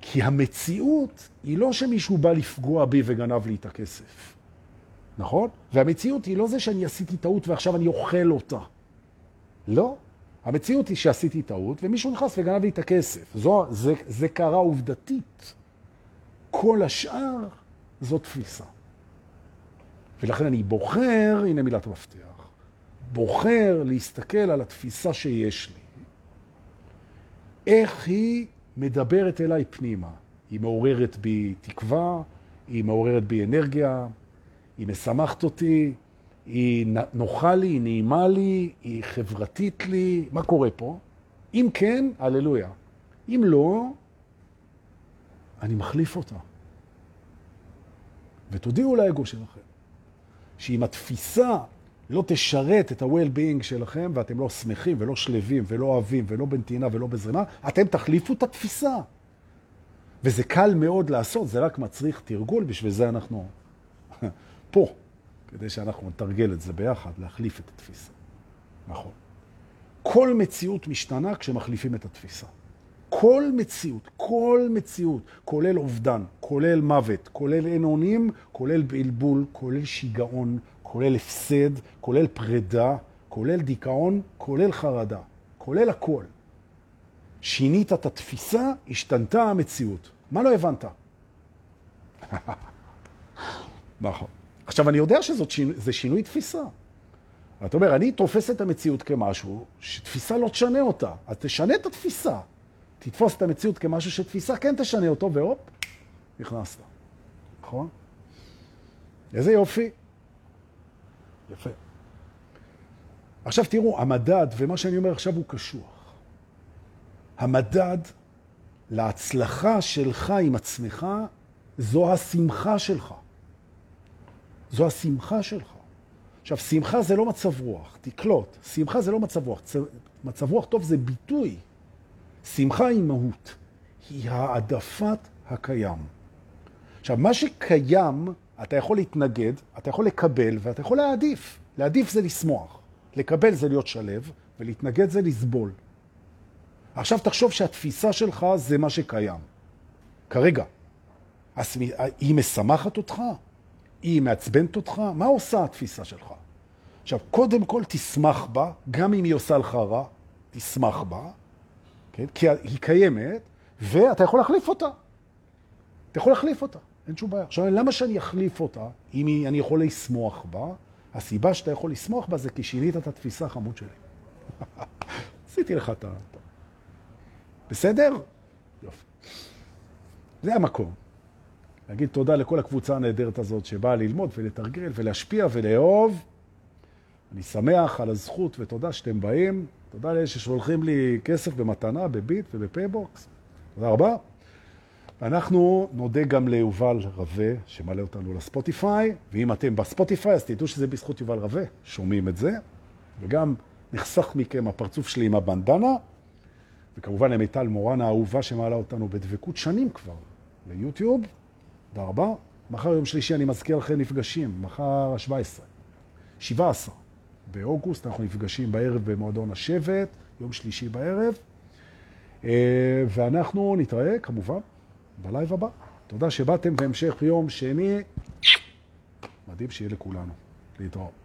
כי המציאות היא לא שמישהו בא לפגוע בי וגנב לי את הכסף. נכון? והמציאות היא לא זה שאני עשיתי טעות ועכשיו אני אוכל אותה. לא. המציאות היא שעשיתי טעות ומישהו נכנס וגנב לי את הכסף. זו, זה, זה קרה עובדתית. כל השאר זו תפיסה. ולכן אני בוחר, הנה מילת המפתח, בוחר להסתכל על התפיסה שיש לי. איך היא מדברת אליי פנימה. היא מעוררת בי תקווה, היא מעוררת בי אנרגיה, היא משמחת אותי, היא נוחה לי, היא נעימה לי, היא חברתית לי. מה קורה פה? אם כן, הללויה. אם לא, אני מחליף אותה. ותודיעו לאגו שלכם, שאם התפיסה לא תשרת את ה-well-being שלכם, ואתם לא שמחים ולא שלווים ולא אוהבים ולא בנתינה ולא בזרימה, אתם תחליפו את התפיסה. וזה קל מאוד לעשות, זה רק מצריך תרגול, בשביל זה אנחנו פה, כדי שאנחנו נתרגל את זה ביחד, להחליף את התפיסה. נכון. כל מציאות משתנה כשמחליפים את התפיסה. כל מציאות, כל מציאות, כולל אובדן, כולל מוות, כולל אין אונים, כולל בלבול, כולל שיגעון, כולל הפסד, כולל פרידה, כולל דיכאון, כולל חרדה, כולל הכל. שינית את התפיסה, השתנתה המציאות. מה לא הבנת? נכון. עכשיו, אני יודע שזה שינוי תפיסה. אתה אומר, אני תופס את המציאות כמשהו שתפיסה לא תשנה אותה. אז תשנה את התפיסה. תתפוס את המציאות כמשהו שתפיסה כן תשנה אותו, והופ, נכנסת. נכון? איזה יופי. יפה. עכשיו תראו, המדד, ומה שאני אומר עכשיו הוא קשוח. המדד להצלחה שלך עם עצמך, זו השמחה שלך. זו השמחה שלך. עכשיו, שמחה זה לא מצב רוח, תקלוט. שמחה זה לא מצב רוח. מצב רוח טוב זה ביטוי. שמחה היא מהות. היא העדפת הקיים. עכשיו, מה שקיים אתה יכול להתנגד, אתה יכול לקבל ואתה יכול להעדיף. להעדיף זה לשמוח. לקבל זה להיות שלב, ולהתנגד זה לסבול. עכשיו תחשוב שהתפיסה שלך זה מה שקיים. כרגע. היא משמחת אותך? היא מעצבנת אותך? מה עושה התפיסה שלך? עכשיו, קודם כל תשמח בה, גם אם היא עושה לך רע, תשמח בה, כן? כי היא קיימת, ואתה יכול להחליף אותה. אתה יכול להחליף אותה. אין שום בעיה. עכשיו, למה שאני אחליף אותה, אם אני יכול לשמוח בה? הסיבה שאתה יכול לסמוך בה זה כי שינית את התפיסה החמוד שלי. עשיתי לך את ה... בסדר? יופי. זה המקום. להגיד תודה לכל הקבוצה הנהדרת הזאת שבאה ללמוד ולתרגל ולהשפיע ולאהוב. אני שמח על הזכות ותודה שאתם באים. תודה לאלה ששולחים לי כסף במתנה, בביט ובפייבוקס. תודה רבה. אנחנו נודה גם ליובל רווה, שמעלה אותנו לספוטיפיי, ואם אתם בספוטיפיי, אז תדעו שזה בזכות יובל רווה, שומעים את זה, וגם נחסך מכם הפרצוף שלי עם הבנדנה, וכמובן למיטל מורן האהובה שמעלה אותנו בדבקות שנים כבר ליוטיוב. תודה רבה. מחר יום שלישי אני מזכיר לכם נפגשים, מחר ה-17, 17 באוגוסט, אנחנו נפגשים בערב במועדון השבט, יום שלישי בערב, אה, ואנחנו נתראה כמובן בלייב הבא. תודה שבאתם, והמשך יום שני מדהים שיהיה לכולנו. להתראות.